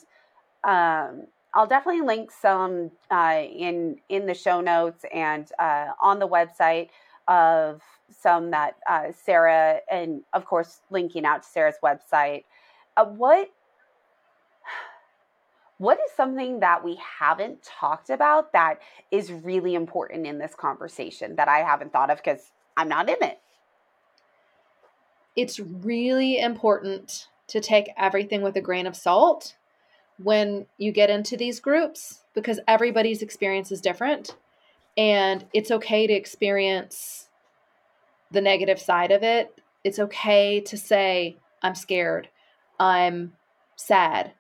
um, I'll definitely link some uh, in in the show notes and uh, on the website of some that uh, Sarah and of course linking out to Sarah's website. Uh, what what is something that we haven't talked about that is really important in this conversation that I haven't thought of because I'm not in it? It's really important to take everything with a grain of salt when you get into these groups because everybody's experience is different and it's okay to experience the negative side of it. It's okay to say, I'm scared, I'm sad,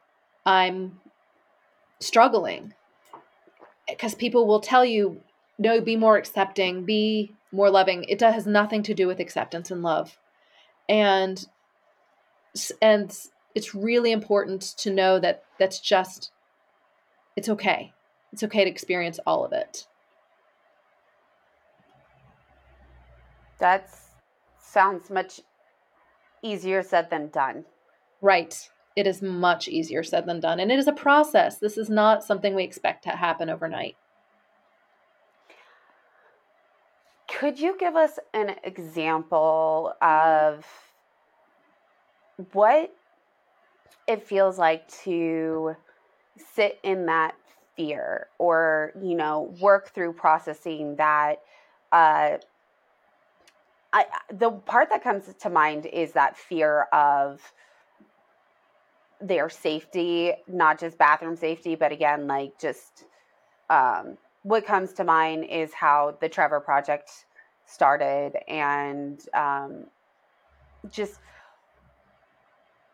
I'm struggling. Because people will tell you no, be more accepting, be more loving. It has nothing to do with acceptance and love. And and it's really important to know that that's just it's okay. It's okay to experience all of it. That sounds much easier said than done. Right. It is much easier said than done. And it is a process. This is not something we expect to happen overnight. Could you give us an example of what it feels like to sit in that fear or, you know, work through processing that? Uh, I, the part that comes to mind is that fear of their safety, not just bathroom safety, but again, like just um, what comes to mind is how the Trevor Project started and um, just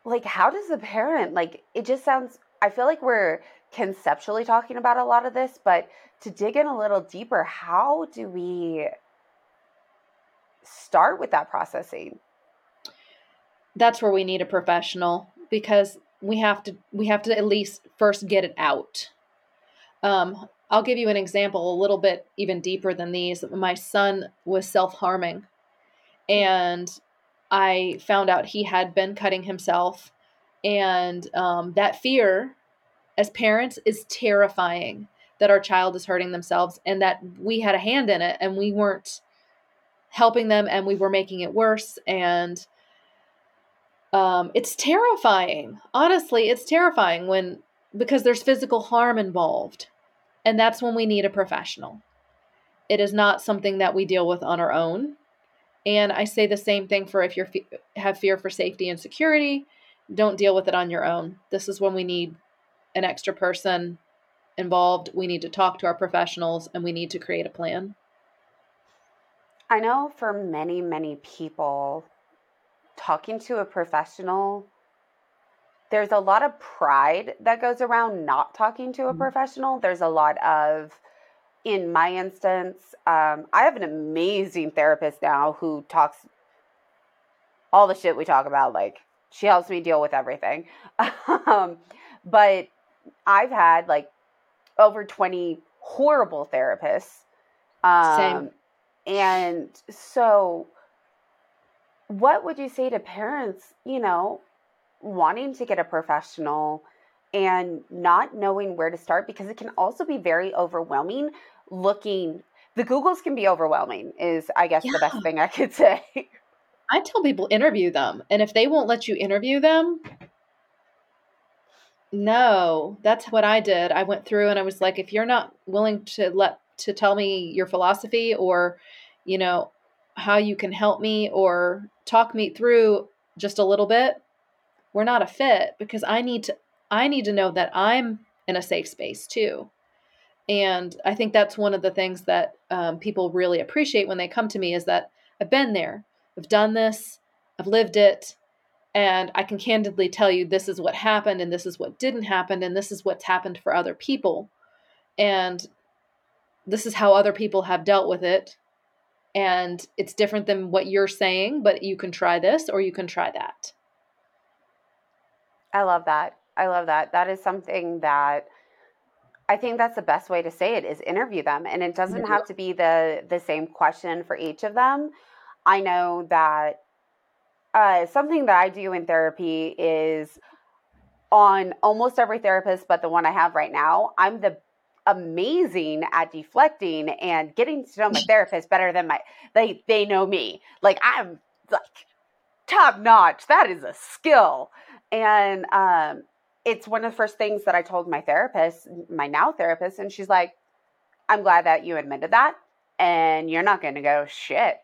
like how does a parent like it just sounds i feel like we're conceptually talking about a lot of this but to dig in a little deeper how do we start with that processing? That's where we need a professional because we have to we have to at least first get it out. Um, i'll give you an example a little bit even deeper than these. My son was self-harming and i found out he had been cutting himself. And um, that fear as parents is terrifying that our child is hurting themselves and that we had a hand in it and we weren't helping them and we were making it worse. And um, it's terrifying. Honestly it's terrifying when because there's physical harm involved. And that's when we need a professional. It is not something that we deal with on our own and i say the same thing for if you have fear for safety and security don't deal with it on your own this is when we need an extra person involved we need to talk to our professionals and we need to create a plan I know for many, many people, talking to a professional, there's a lot of pride that goes around not talking to a mm-hmm. professional. There's a lot of, in my instance, um, I have an amazing therapist now who talks all the shit we talk about. Like, she helps me deal with everything. um, but I've had like over 20 horrible therapists. Um, Same and so, what would you say to parents, you know, wanting to get a professional and not knowing where to start? Because it can also be very overwhelming looking. The Googles can be overwhelming, is I guess yeah. the best thing I could say. I tell people interview them. And if they won't let you interview them, no, that's what I did. I went through and I was like, if you're not willing to let to tell me your philosophy or, you know, how you can help me or talk me through just a little bit, we're not a fit because I need to I need to know that I'm in a safe space too. And I think that's one of the things that um, people really appreciate when they come to me is that I've been there, I've done this, I've lived it, and I can candidly tell you this is what happened and this is what didn't happen and this is what's happened for other people. And this is how other people have dealt with it. And it's different than what you're saying but you can try this or you can try that. I love that. I love that. That is something that i think that's the best way to say it is interview them and it doesn't have to be the the same question for each of them i know that uh, something that i do in therapy is on almost every therapist but the one i have right now i'm the amazing at deflecting and getting to know my therapist better than my they they know me. Like I'm like top notch. That is a skill. And um it's one of the first things that I told my therapist, my now therapist, and she's like, I'm glad that you admitted that and you're not going to go shit.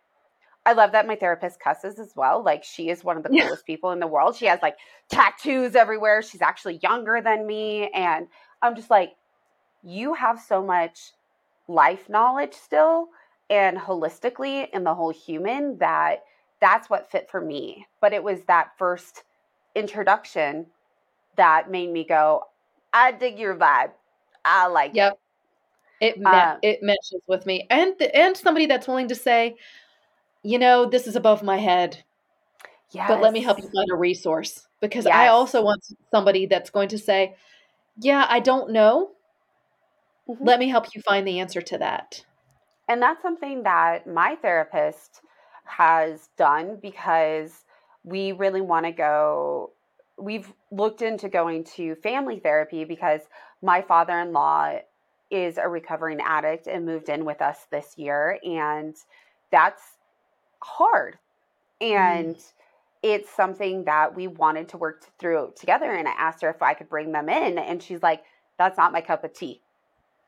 I love that my therapist cusses as well. Like she is one of the coolest people in the world. She has like tattoos everywhere. She's actually younger than me and I'm just like you have so much life knowledge still and holistically in the whole human that that's what fit for me. But it was that first introduction that made me go, I dig your vibe. I like yep. it. It me- uh, it meshes with me, and and somebody that's willing to say, you know, this is above my head. Yes. But let me help you find a resource because yes. I also want somebody that's going to say, yeah, I don't know. Mm-hmm. Let me help you find the answer to that. And that's something that my therapist has done because we really want to go. We've looked into going to family therapy because my father in law is a recovering addict and moved in with us this year. And that's hard. And mm. it's something that we wanted to work through together. And I asked her if I could bring them in. And she's like, that's not my cup of tea.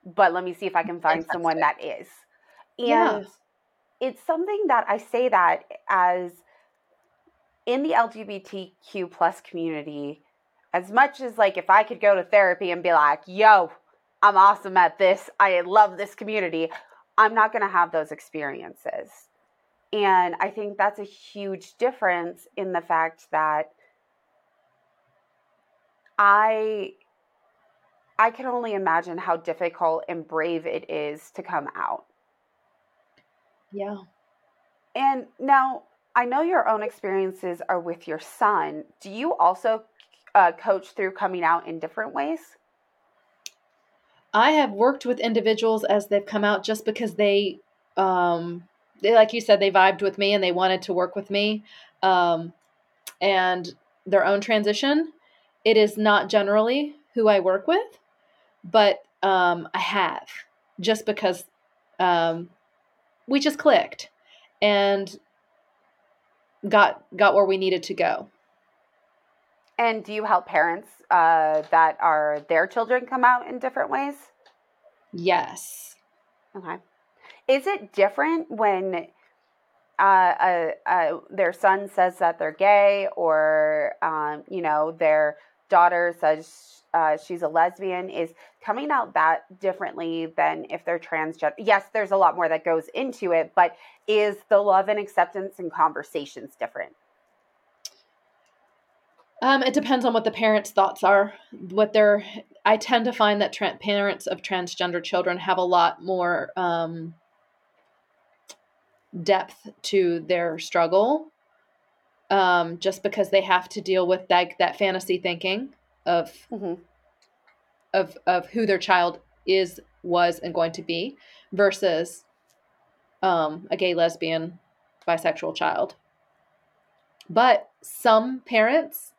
But let me see if I can find someone that is. And yeah. it's something that I say that as in the LGBTQ plus community, as much as like if I could go to therapy and be like, yo, I'm awesome at this, I love this community, I'm not going to have those experiences. And I think that's a huge difference in the fact that I I can only imagine how difficult and brave it is to come out. Yeah. And now I know your own experiences are with your son. Do you also uh, coach through coming out in different ways? I have worked with individuals as they've come out just because they, um, they like you said, they vibed with me and they wanted to work with me, um, and their own transition. It is not generally who I work with, but um, I have just because um, we just clicked and got got where we needed to go. And do you help parents uh, that are their children come out in different ways? Yes. Okay. Is it different when uh, uh, uh, their son says that they're gay, or um, you know their daughter says uh, she's a lesbian is coming out that differently than if they're transgender. Yes, there's a lot more that goes into it, but is the love and acceptance and conversations different? Um, it depends on what the parents' thoughts are. What they're, I tend to find that tra- parents of transgender children have a lot more um, depth to their struggle, um, just because they have to deal with that that fantasy thinking of mm-hmm. of of who their child is, was, and going to be, versus um, a gay, lesbian, bisexual child. But some parents,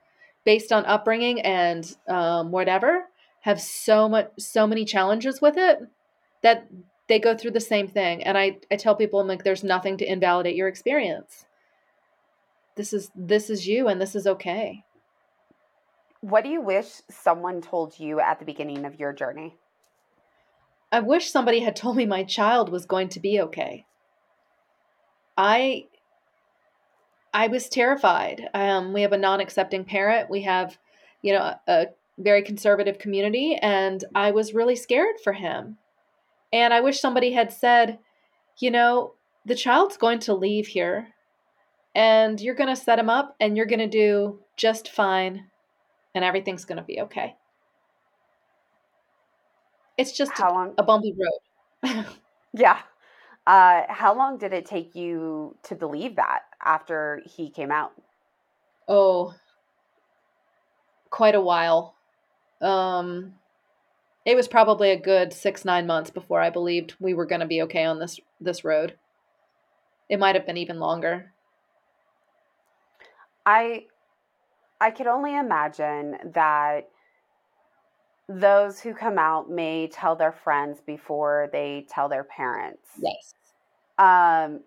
based on upbringing and um, whatever, have so much so many challenges with it that they go through the same thing. And I, I tell people I'm like, there's nothing to invalidate your experience. This is this is you and this is okay. What do you wish someone told you at the beginning of your journey? I wish somebody had told me my child was going to be okay. I I was terrified. Um, we have a non-accepting parent. We have, you know, a, a very conservative community, and I was really scared for him. And I wish somebody had said, you know, the child's going to leave here, and you're going to set them up, and you're going to do just fine and everything's going to be okay. It's just how long? a bumpy road. yeah. Uh, how long did it take you to believe that after he came out? Oh, quite a while. Um, it was probably a good six nine months before I believed we were going to be okay on this this road. It might have been even longer. I I could only imagine that those who come out may tell their friends before they tell their parents. Yes. Um,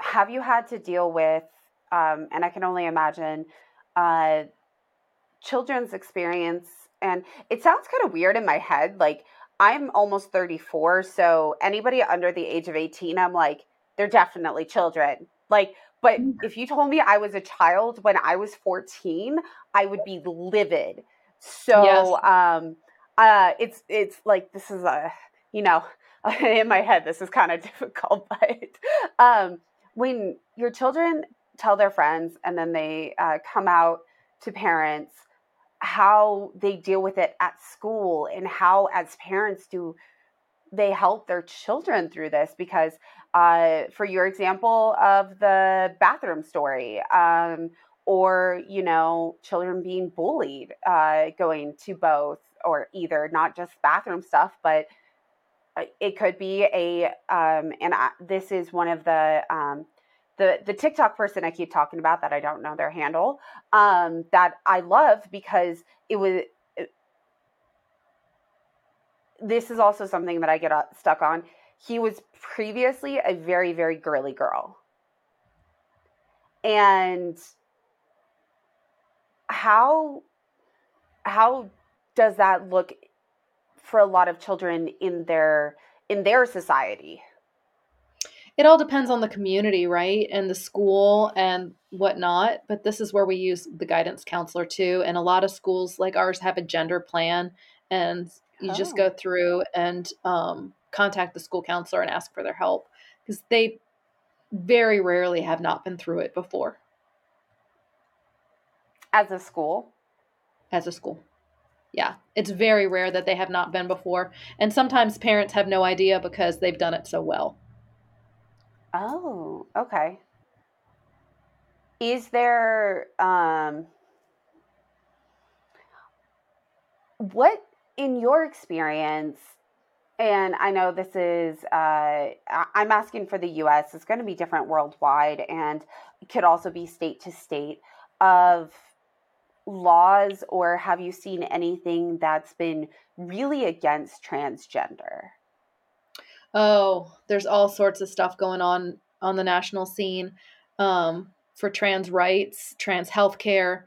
have you had to deal with, um, and I can only imagine, uh, children's experience? And it sounds kind of weird in my head. Like, I'm almost 34, so anybody under the age of 18, I'm like, they're definitely children. Like, but mm. if you told me I was a child when I was 14, I would be livid. So yes. um uh it's it's like this is a you know in my head this is kind of difficult but um when your children tell their friends and then they uh, come out to parents how they deal with it at school and how as parents do they help their children through this because uh, for your example of the bathroom story um, or you know children being bullied uh, going to both or either not just bathroom stuff but uh, it could be a um, and I, this is one of the um, the the TikTok person I keep talking about that I don't know their handle um, that I love because it was. This is also something that I get uh, stuck on. He was previously a very very girly girl, and how how does that look for a lot of children in their in their society? it all depends on the community, right? And the school and whatnot. But this is where we use the guidance counselor too. And a lot of schools like ours have a gender plan, and you oh. just go through and um, contact the school counselor and ask for their help because they very rarely have not been through it before. As a school? As a school. Yeah, it's very rare that they have not been before. And sometimes parents have no idea because they've done it so well. Oh, okay. Is there um what in your experience and I know this is uh I'm asking for the US, it's going to be different worldwide and could also be state to state of laws or have you seen anything that's been really against transgender? Oh, there's all sorts of stuff going on on the national scene um, for trans rights, trans healthcare,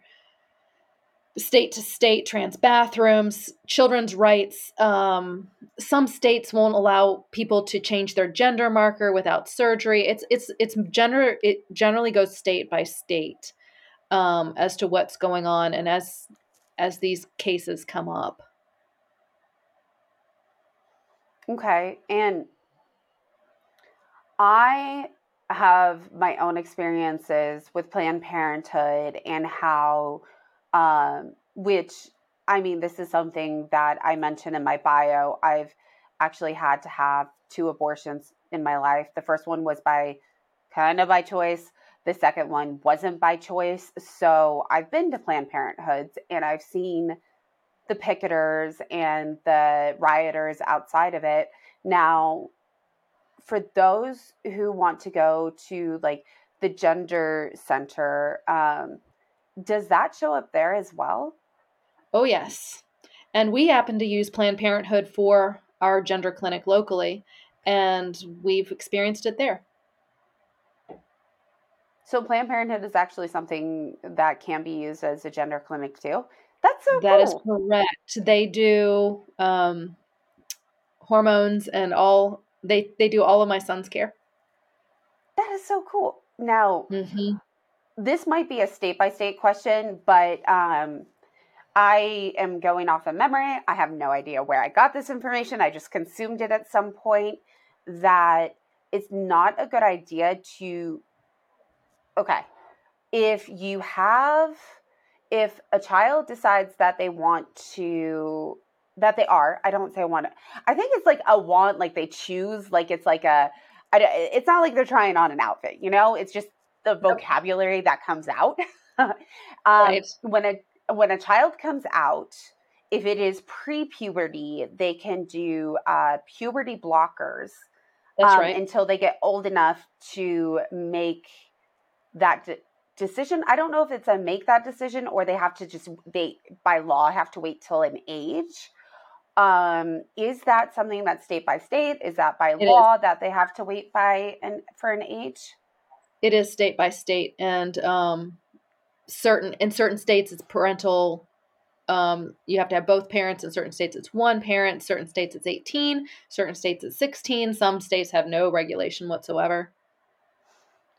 state to state trans bathrooms, children's rights. Um, some states won't allow people to change their gender marker without surgery. It's it's it's gender. It generally goes state by state um, as to what's going on, and as as these cases come up. Okay. And I have my own experiences with Planned Parenthood and how, um, which I mean, this is something that I mentioned in my bio. I've actually had to have two abortions in my life. The first one was by kind of by choice. The second one wasn't by choice. So I've been to Planned Parenthoods and I've seen the picketers and the rioters outside of it. Now, for those who want to go to like the gender center, um, does that show up there as well? Oh, yes. And we happen to use Planned Parenthood for our gender clinic locally, and we've experienced it there. So Planned Parenthood is actually something that can be used as a gender clinic too. That's so That cool. is correct. They do um, hormones and all. They they do all of my son's care. That is so cool. Now, hmm this might be a state by state question, but um, I am going off of memory. I have no idea where I got this information. I just consumed it at some point. That it's not a good idea to okay, if you have, if a child decides that they want to, that they are, I don't say want, I think it's like a want, like they choose, like it's like a, I, it's not like they're trying on an outfit, you know, it's just the vocabulary that comes out. um, Right. When a, when a child comes out, if it is pre-puberty, they can do uh, puberty blockers um, right. until they get old enough to make that de- decision. I don't know if it's a make that decision or they have to just they by law have to wait till an age. Um, is that something that state by state? Is that by It is. law that they have to wait by and for an age? It is state by state, and um, certain in certain states it's parental. Um, you have to have both parents. In certain states, it's one parent. Certain states, it's eighteen. Certain states, it's sixteen. Some states have no regulation whatsoever.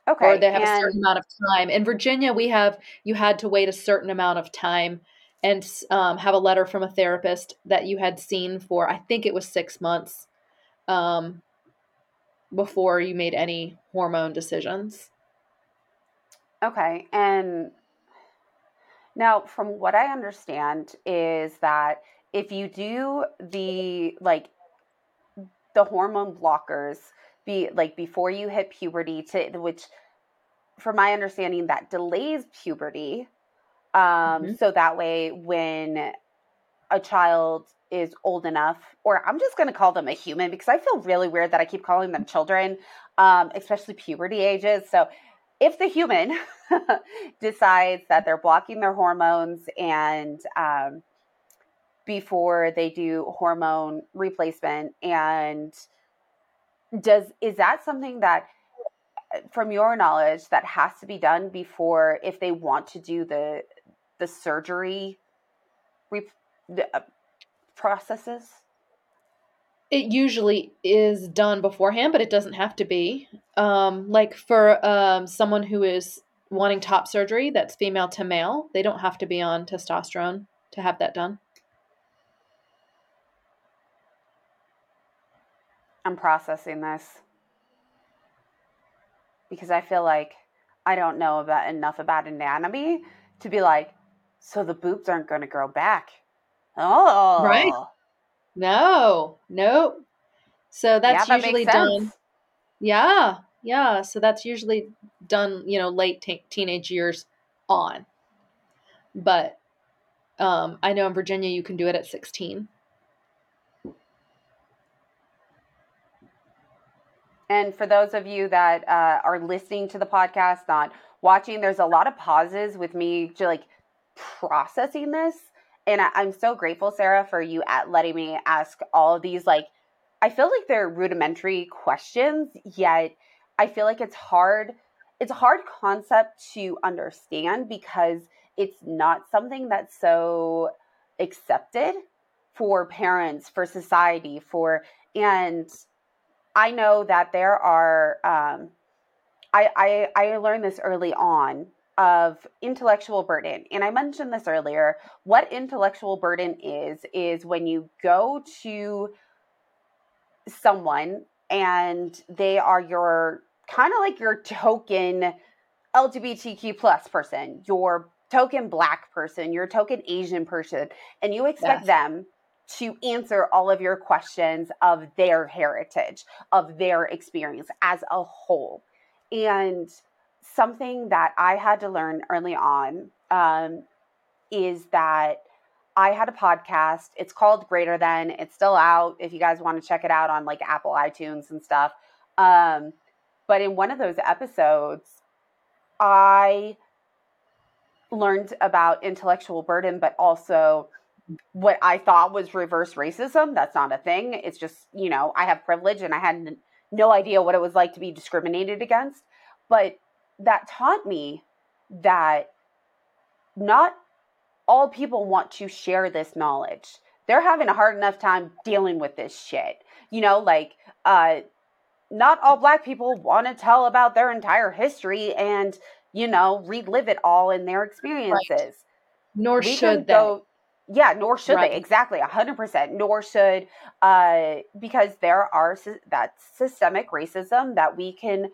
Okay, or they have a certain amount of time. In Virginia, we have you had to wait a certain amount of time and um, have a letter from a therapist that you had seen for I think it was six months um, before you made any hormone decisions. okay, and Now, from what I understand, is that if you do the like the hormone blockers be like before you hit puberty to which from my understanding that delays puberty um mm-hmm. so that way when a child is old enough or i'm just going to call them a human because i feel really weird that i keep calling them children um especially puberty ages. So if the human decides that they're blocking their hormones and um, before they do hormone replacement and does is that something that from your knowledge that has to be done before if they want to do the the surgery re, uh, processes it usually is done beforehand, but it doesn't have to be. Um, like for um, someone who is wanting top surgery that's female to male, they don't have to be on testosterone to have that done. I'm processing this because I feel like I don't know about enough about anatomy to be like, so the boobs aren't going to grow back. Oh, right. No, nope. So that's yeah, that usually done. Yeah, yeah. So that's usually done, you know, late t- teenage years on. But um, I know in Virginia you can do it at 16. And for those of you that uh, are listening to the podcast, not watching, there's a lot of pauses with me to like processing this and I, am so grateful, Sarah, for you at letting me ask all these. Like, I feel like they're rudimentary questions, yet I feel like it's hard. It's a hard concept to understand because it's not something that's so accepted for parents, for society, for and I know that there are. Um, I, I I learned this early on of intellectual burden. And I mentioned this earlier. What intellectual burden is, is when you go to someone and they are your kind of like your token LGBTQ plus person, your token black person, your token Asian person, and you expect yes. them to answer all of your questions of their heritage, of their experience as a whole. And something that I had to learn early on um, is that I had a podcast. It's called Greater Than. It's still out if you guys want to check it out on like Apple iTunes and stuff. Um, but in one of those episodes, I learned about intellectual burden, but also what I thought was reverse racism. That's not a thing. It's just, you know, I have privilege and I had no idea what it was like to be discriminated against. But that taught me that not all people want to share this knowledge. They're having a hard enough time dealing with this shit. You know, like uh not all black people want to tell about their entire history and, you know, relive it all in their experiences. Right. Nor we should they. Go, yeah, nor should right. they. Exactly, 100%. Nor should uh because there are that systemic racism that we can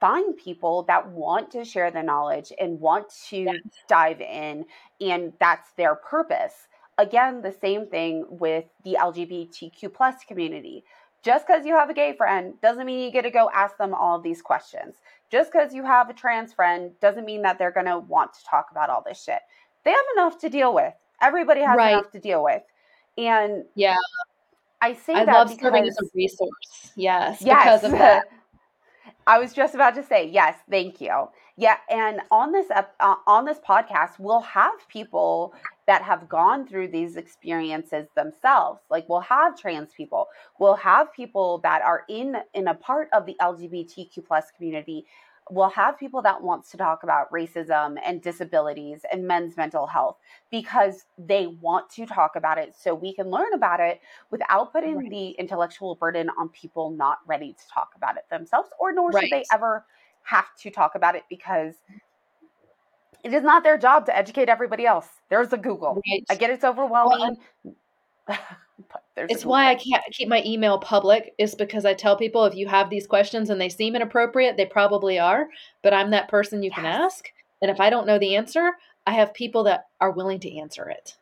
find people that want to share the knowledge and want to yes. dive in and that's their purpose. Again the same thing with the lgbtq plus community. Just because you have a gay friend doesn't mean you get to go ask them all of these questions. Just because you have a trans friend doesn't mean that they're going to want to talk about all this shit. They have enough to deal with. Everybody has right. enough to deal with. And yeah. I say I that love because, serving as a resource. Yes, yes. because of that I was just about to say yes, thank you. Yeah, and on this uh, on this podcast, we'll have people that have gone through these experiences themselves. Like we'll have trans people, we'll have people that are in in a part of the LGBTQ plus community we'll have people that wants to talk about racism and disabilities and men's mental health because they want to talk about it so we can learn about it without putting right. the intellectual burden on people not ready to talk about it themselves or nor right. should they ever have to talk about it because it is not their job to educate everybody else. There's a Google. Right. I get it's overwhelming. Well, it's why I can't keep my email public is because I tell people if you have these questions and they seem inappropriate, they probably are, but I'm that person you yes. can ask. And if I don't know the answer, I have people that are willing to answer it.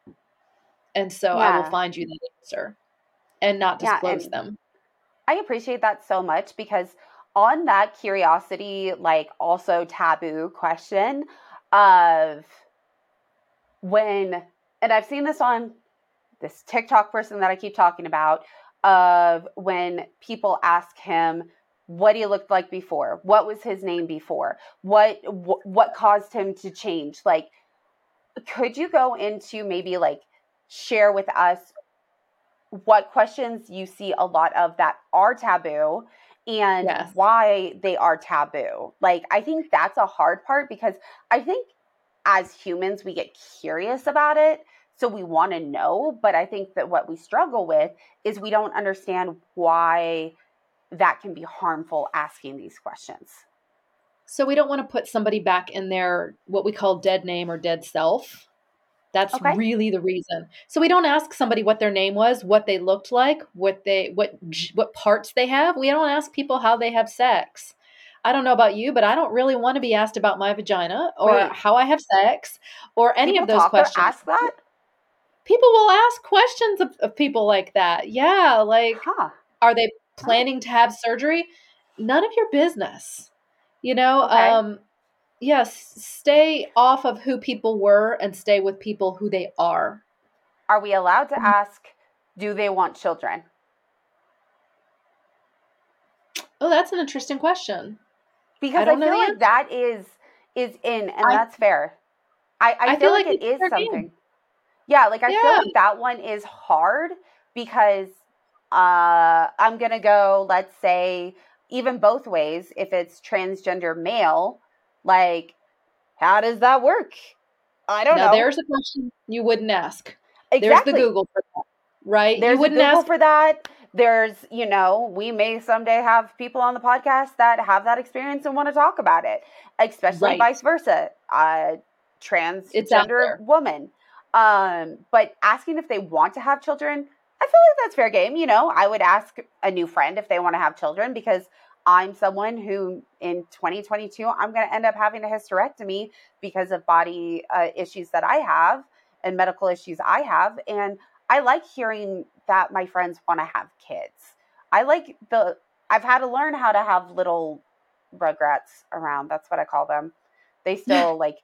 And so yeah. I will find you the answer and not disclose yeah, and them. I appreciate that so much because on that curiosity, like also taboo question of when, and I've seen this on this TikTok person that I keep talking about, of when people ask him what he looked like before, what was his name before, what what, what caused him to change. Like, could you go into maybe like share with us what questions you see a lot of that are taboo and yes. why they are taboo. Like, I think that's a hard part because I think as humans, we get curious about it. So we want to know. But I think that what we struggle with is we don't understand why that can be harmful asking these questions. So we don't want to put somebody back in their what we call dead name or dead self. That's okay. really the reason. So we don't ask somebody what their name was, what they looked like, what they what what parts they have. We don't ask people how they have sex. I don't know about you, but I don't really want to be asked about my vagina or Wait. how I have sex or any people of those questions. Ask that? People will ask questions of, of people like that. Yeah, like huh. are they planning to have surgery? None of your business. You know, okay. um yes, stay off of who people were and stay with people who they are. Are we allowed to mm-hmm. ask, do they want children? Oh, that's an interesting question. Because I, I feel like that is is in, and I, that's fair. I, I, I feel, feel, like, like it is something. Game. Yeah, like I yeah. feel like that one is hard because uh, I'm gonna go, let's say, even both ways. If it's transgender male, like, how does that work? I don't now, know. There's a question you wouldn't ask. Exactly. There's the Google for that, right? There's you wouldn't Google ask for that. There's, you know, we may someday have people on the podcast that have that experience and want to talk about it, especially right. vice versa. Uh, transgender woman. Um, but asking if they want to have children, I feel like that's fair game. You know, I would ask a new friend if they want to have children because I'm someone who in 2022, I'm going to end up having a hysterectomy because of body uh, issues that I have and medical issues I have. And I like hearing that my friends want to have kids. I like the, I've had to learn how to have little rugrats around. That's what I call them. They still like,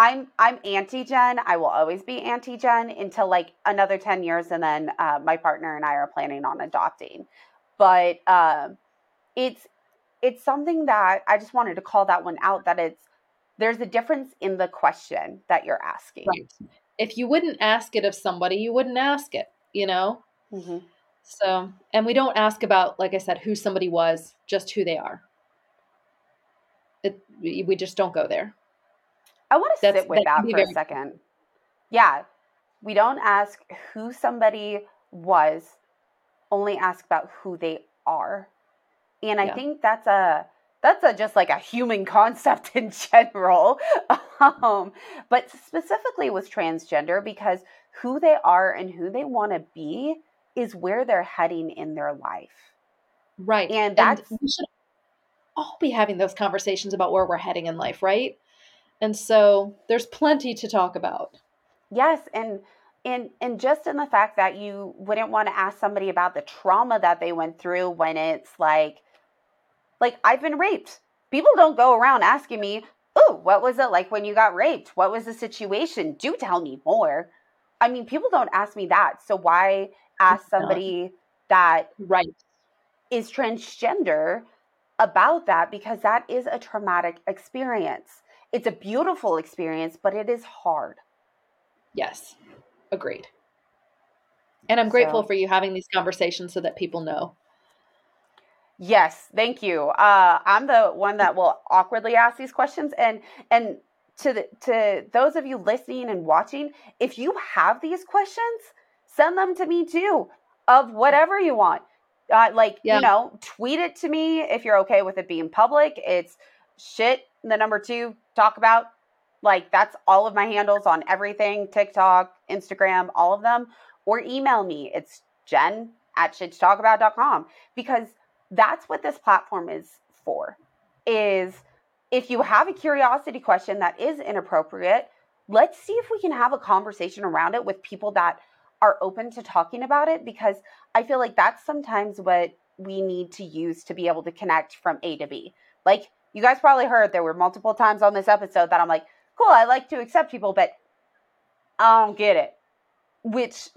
I'm I'm anti-gen. I will always be anti-gen until like another 10 years and then uh, my partner and I are planning on adopting. But uh, it's it's something that I just wanted to call that one out that it's there's a difference in the question that you're asking. Right. If you wouldn't ask it of somebody, you wouldn't ask it, you know? Mm-hmm. So, and we don't ask about, like I said, who somebody was, just who they are. It, we just don't go there. I want to sit with that, that for a second. Yeah. We don't ask who somebody was, only ask about who they are. And I yeah. think that's a that's a just like a human concept in general. Um, but specifically with transgender because who they are and who they want to be is where they're heading in their life. Right. And that's and we should all be having those conversations about where we're heading in life, right? And so there's plenty to talk about. Yes, and and and just in the fact that you wouldn't want to ask somebody about the trauma that they went through when it's like like I've been raped. People don't go around asking me, "Oh, what was it like when you got raped? What was the situation? Do tell me more." I mean, people don't ask me that. So why ask somebody that right is transgender about that because that is a traumatic experience. It's a beautiful experience, but it is hard. Yes, agreed. And I'm grateful so, for you having these conversations so that people know. Yes, thank you. Uh, I'm the one that will awkwardly ask these questions, and and to the, to those of you listening and watching, if you have these questions, send them to me too, of whatever you want. Uh, like yeah. you know, tweet it to me if you're okay with it being public. It's shit the number two talk about. Like that's all of my handles on everything TikTok, Instagram, all of them. Or email me. It's jen at shittalkabout.com because that's what this platform is for. Is if you have a curiosity question that is inappropriate, let's see if we can have a conversation around it with people that are open to talking about it because I feel like that's sometimes what we need to use to be able to connect from A to B. Like you guys probably heard there were multiple times on this episode that I'm like, cool, I like to accept people, but I don't get it. Which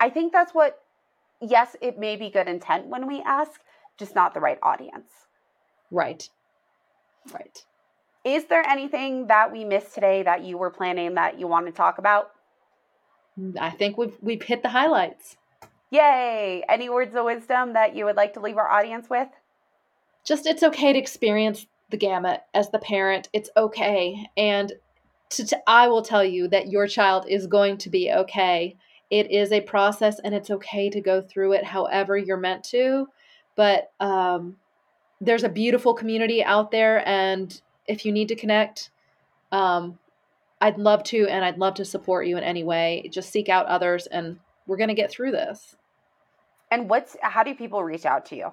I think that's what, yes, it may be good intent when we ask, just not the right audience. Right. Right. Is there anything that we missed today that you were planning that you want to talk about? I think we've we've hit the highlights. Yay! Any words of wisdom that you would like to leave our audience with? Just it's okay to experience the gamut as the parent. It's okay. And to, to, I will tell you that your child is going to be okay. It is a process and it's okay to go through it however you're meant to. But um, there's a beautiful community out there. And if you need to connect, um, I'd love to, and I'd love to support you in any way. Just seek out others, and we're going to get through this. And what's how do people reach out to you?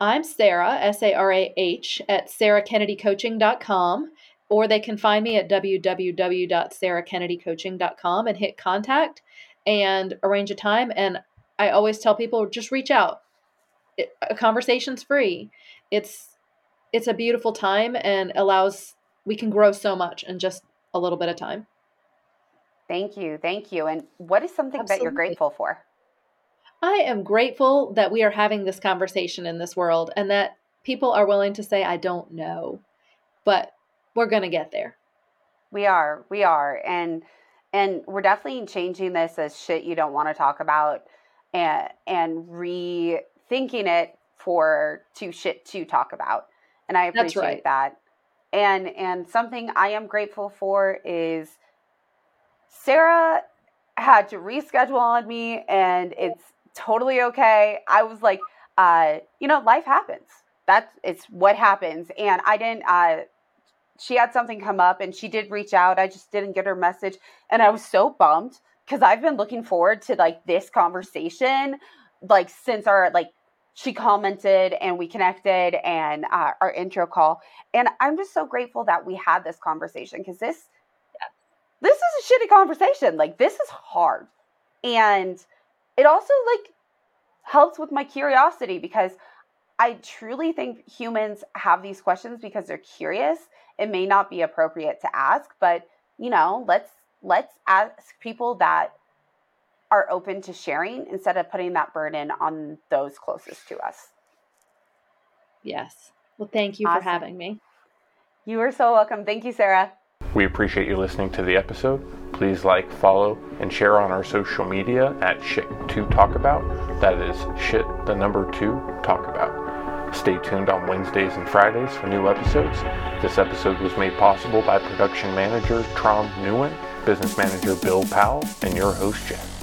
I'm Sarah, S A R A H, at sarahkennedycoaching.com, or they can find me at www.sarahkennedycoaching.com and hit contact and arrange a time. And I always tell people just reach out. It, a conversation's free. It's it's a beautiful time and allows we can grow so much in just a little bit of time. Thank you. Thank you. And what is something Absolutely. that you're grateful for? I am grateful that we are having this conversation in this world and that people are willing to say, I don't know, but we're going to get there. We are. We are. And, and we're definitely changing this as shit you don't want to talk about and, and rethinking it for to shit to talk about. And I appreciate right. that. And, and something I am grateful for is Sarah had to reschedule on me and it's totally okay. I was like, uh, you know, life happens. That's it's what happens. And I didn't uh she had something come up and she did reach out. I just didn't get her message. And I was so bummed because I've been looking forward to like this conversation like since our like she commented and we connected and uh, our intro call and i'm just so grateful that we had this conversation because this this is a shitty conversation like this is hard and it also like helps with my curiosity because I truly think humans have these questions because they're curious. It may not be appropriate to ask, but you know, let's let's ask people that are open to sharing instead of putting that burden on those closest to us. Yes. Well, thank you awesome. for having me. You are so welcome. Thank you, Sarah. We appreciate you listening to the episode. Please like, follow, and share on our social media at shit2talkabout. That is shit, the number two, talk about. Stay tuned on Wednesdays and Fridays for new episodes. This episode was made possible by production manager Tron Nguyen, business manager Bill Powell, and your host Jeff.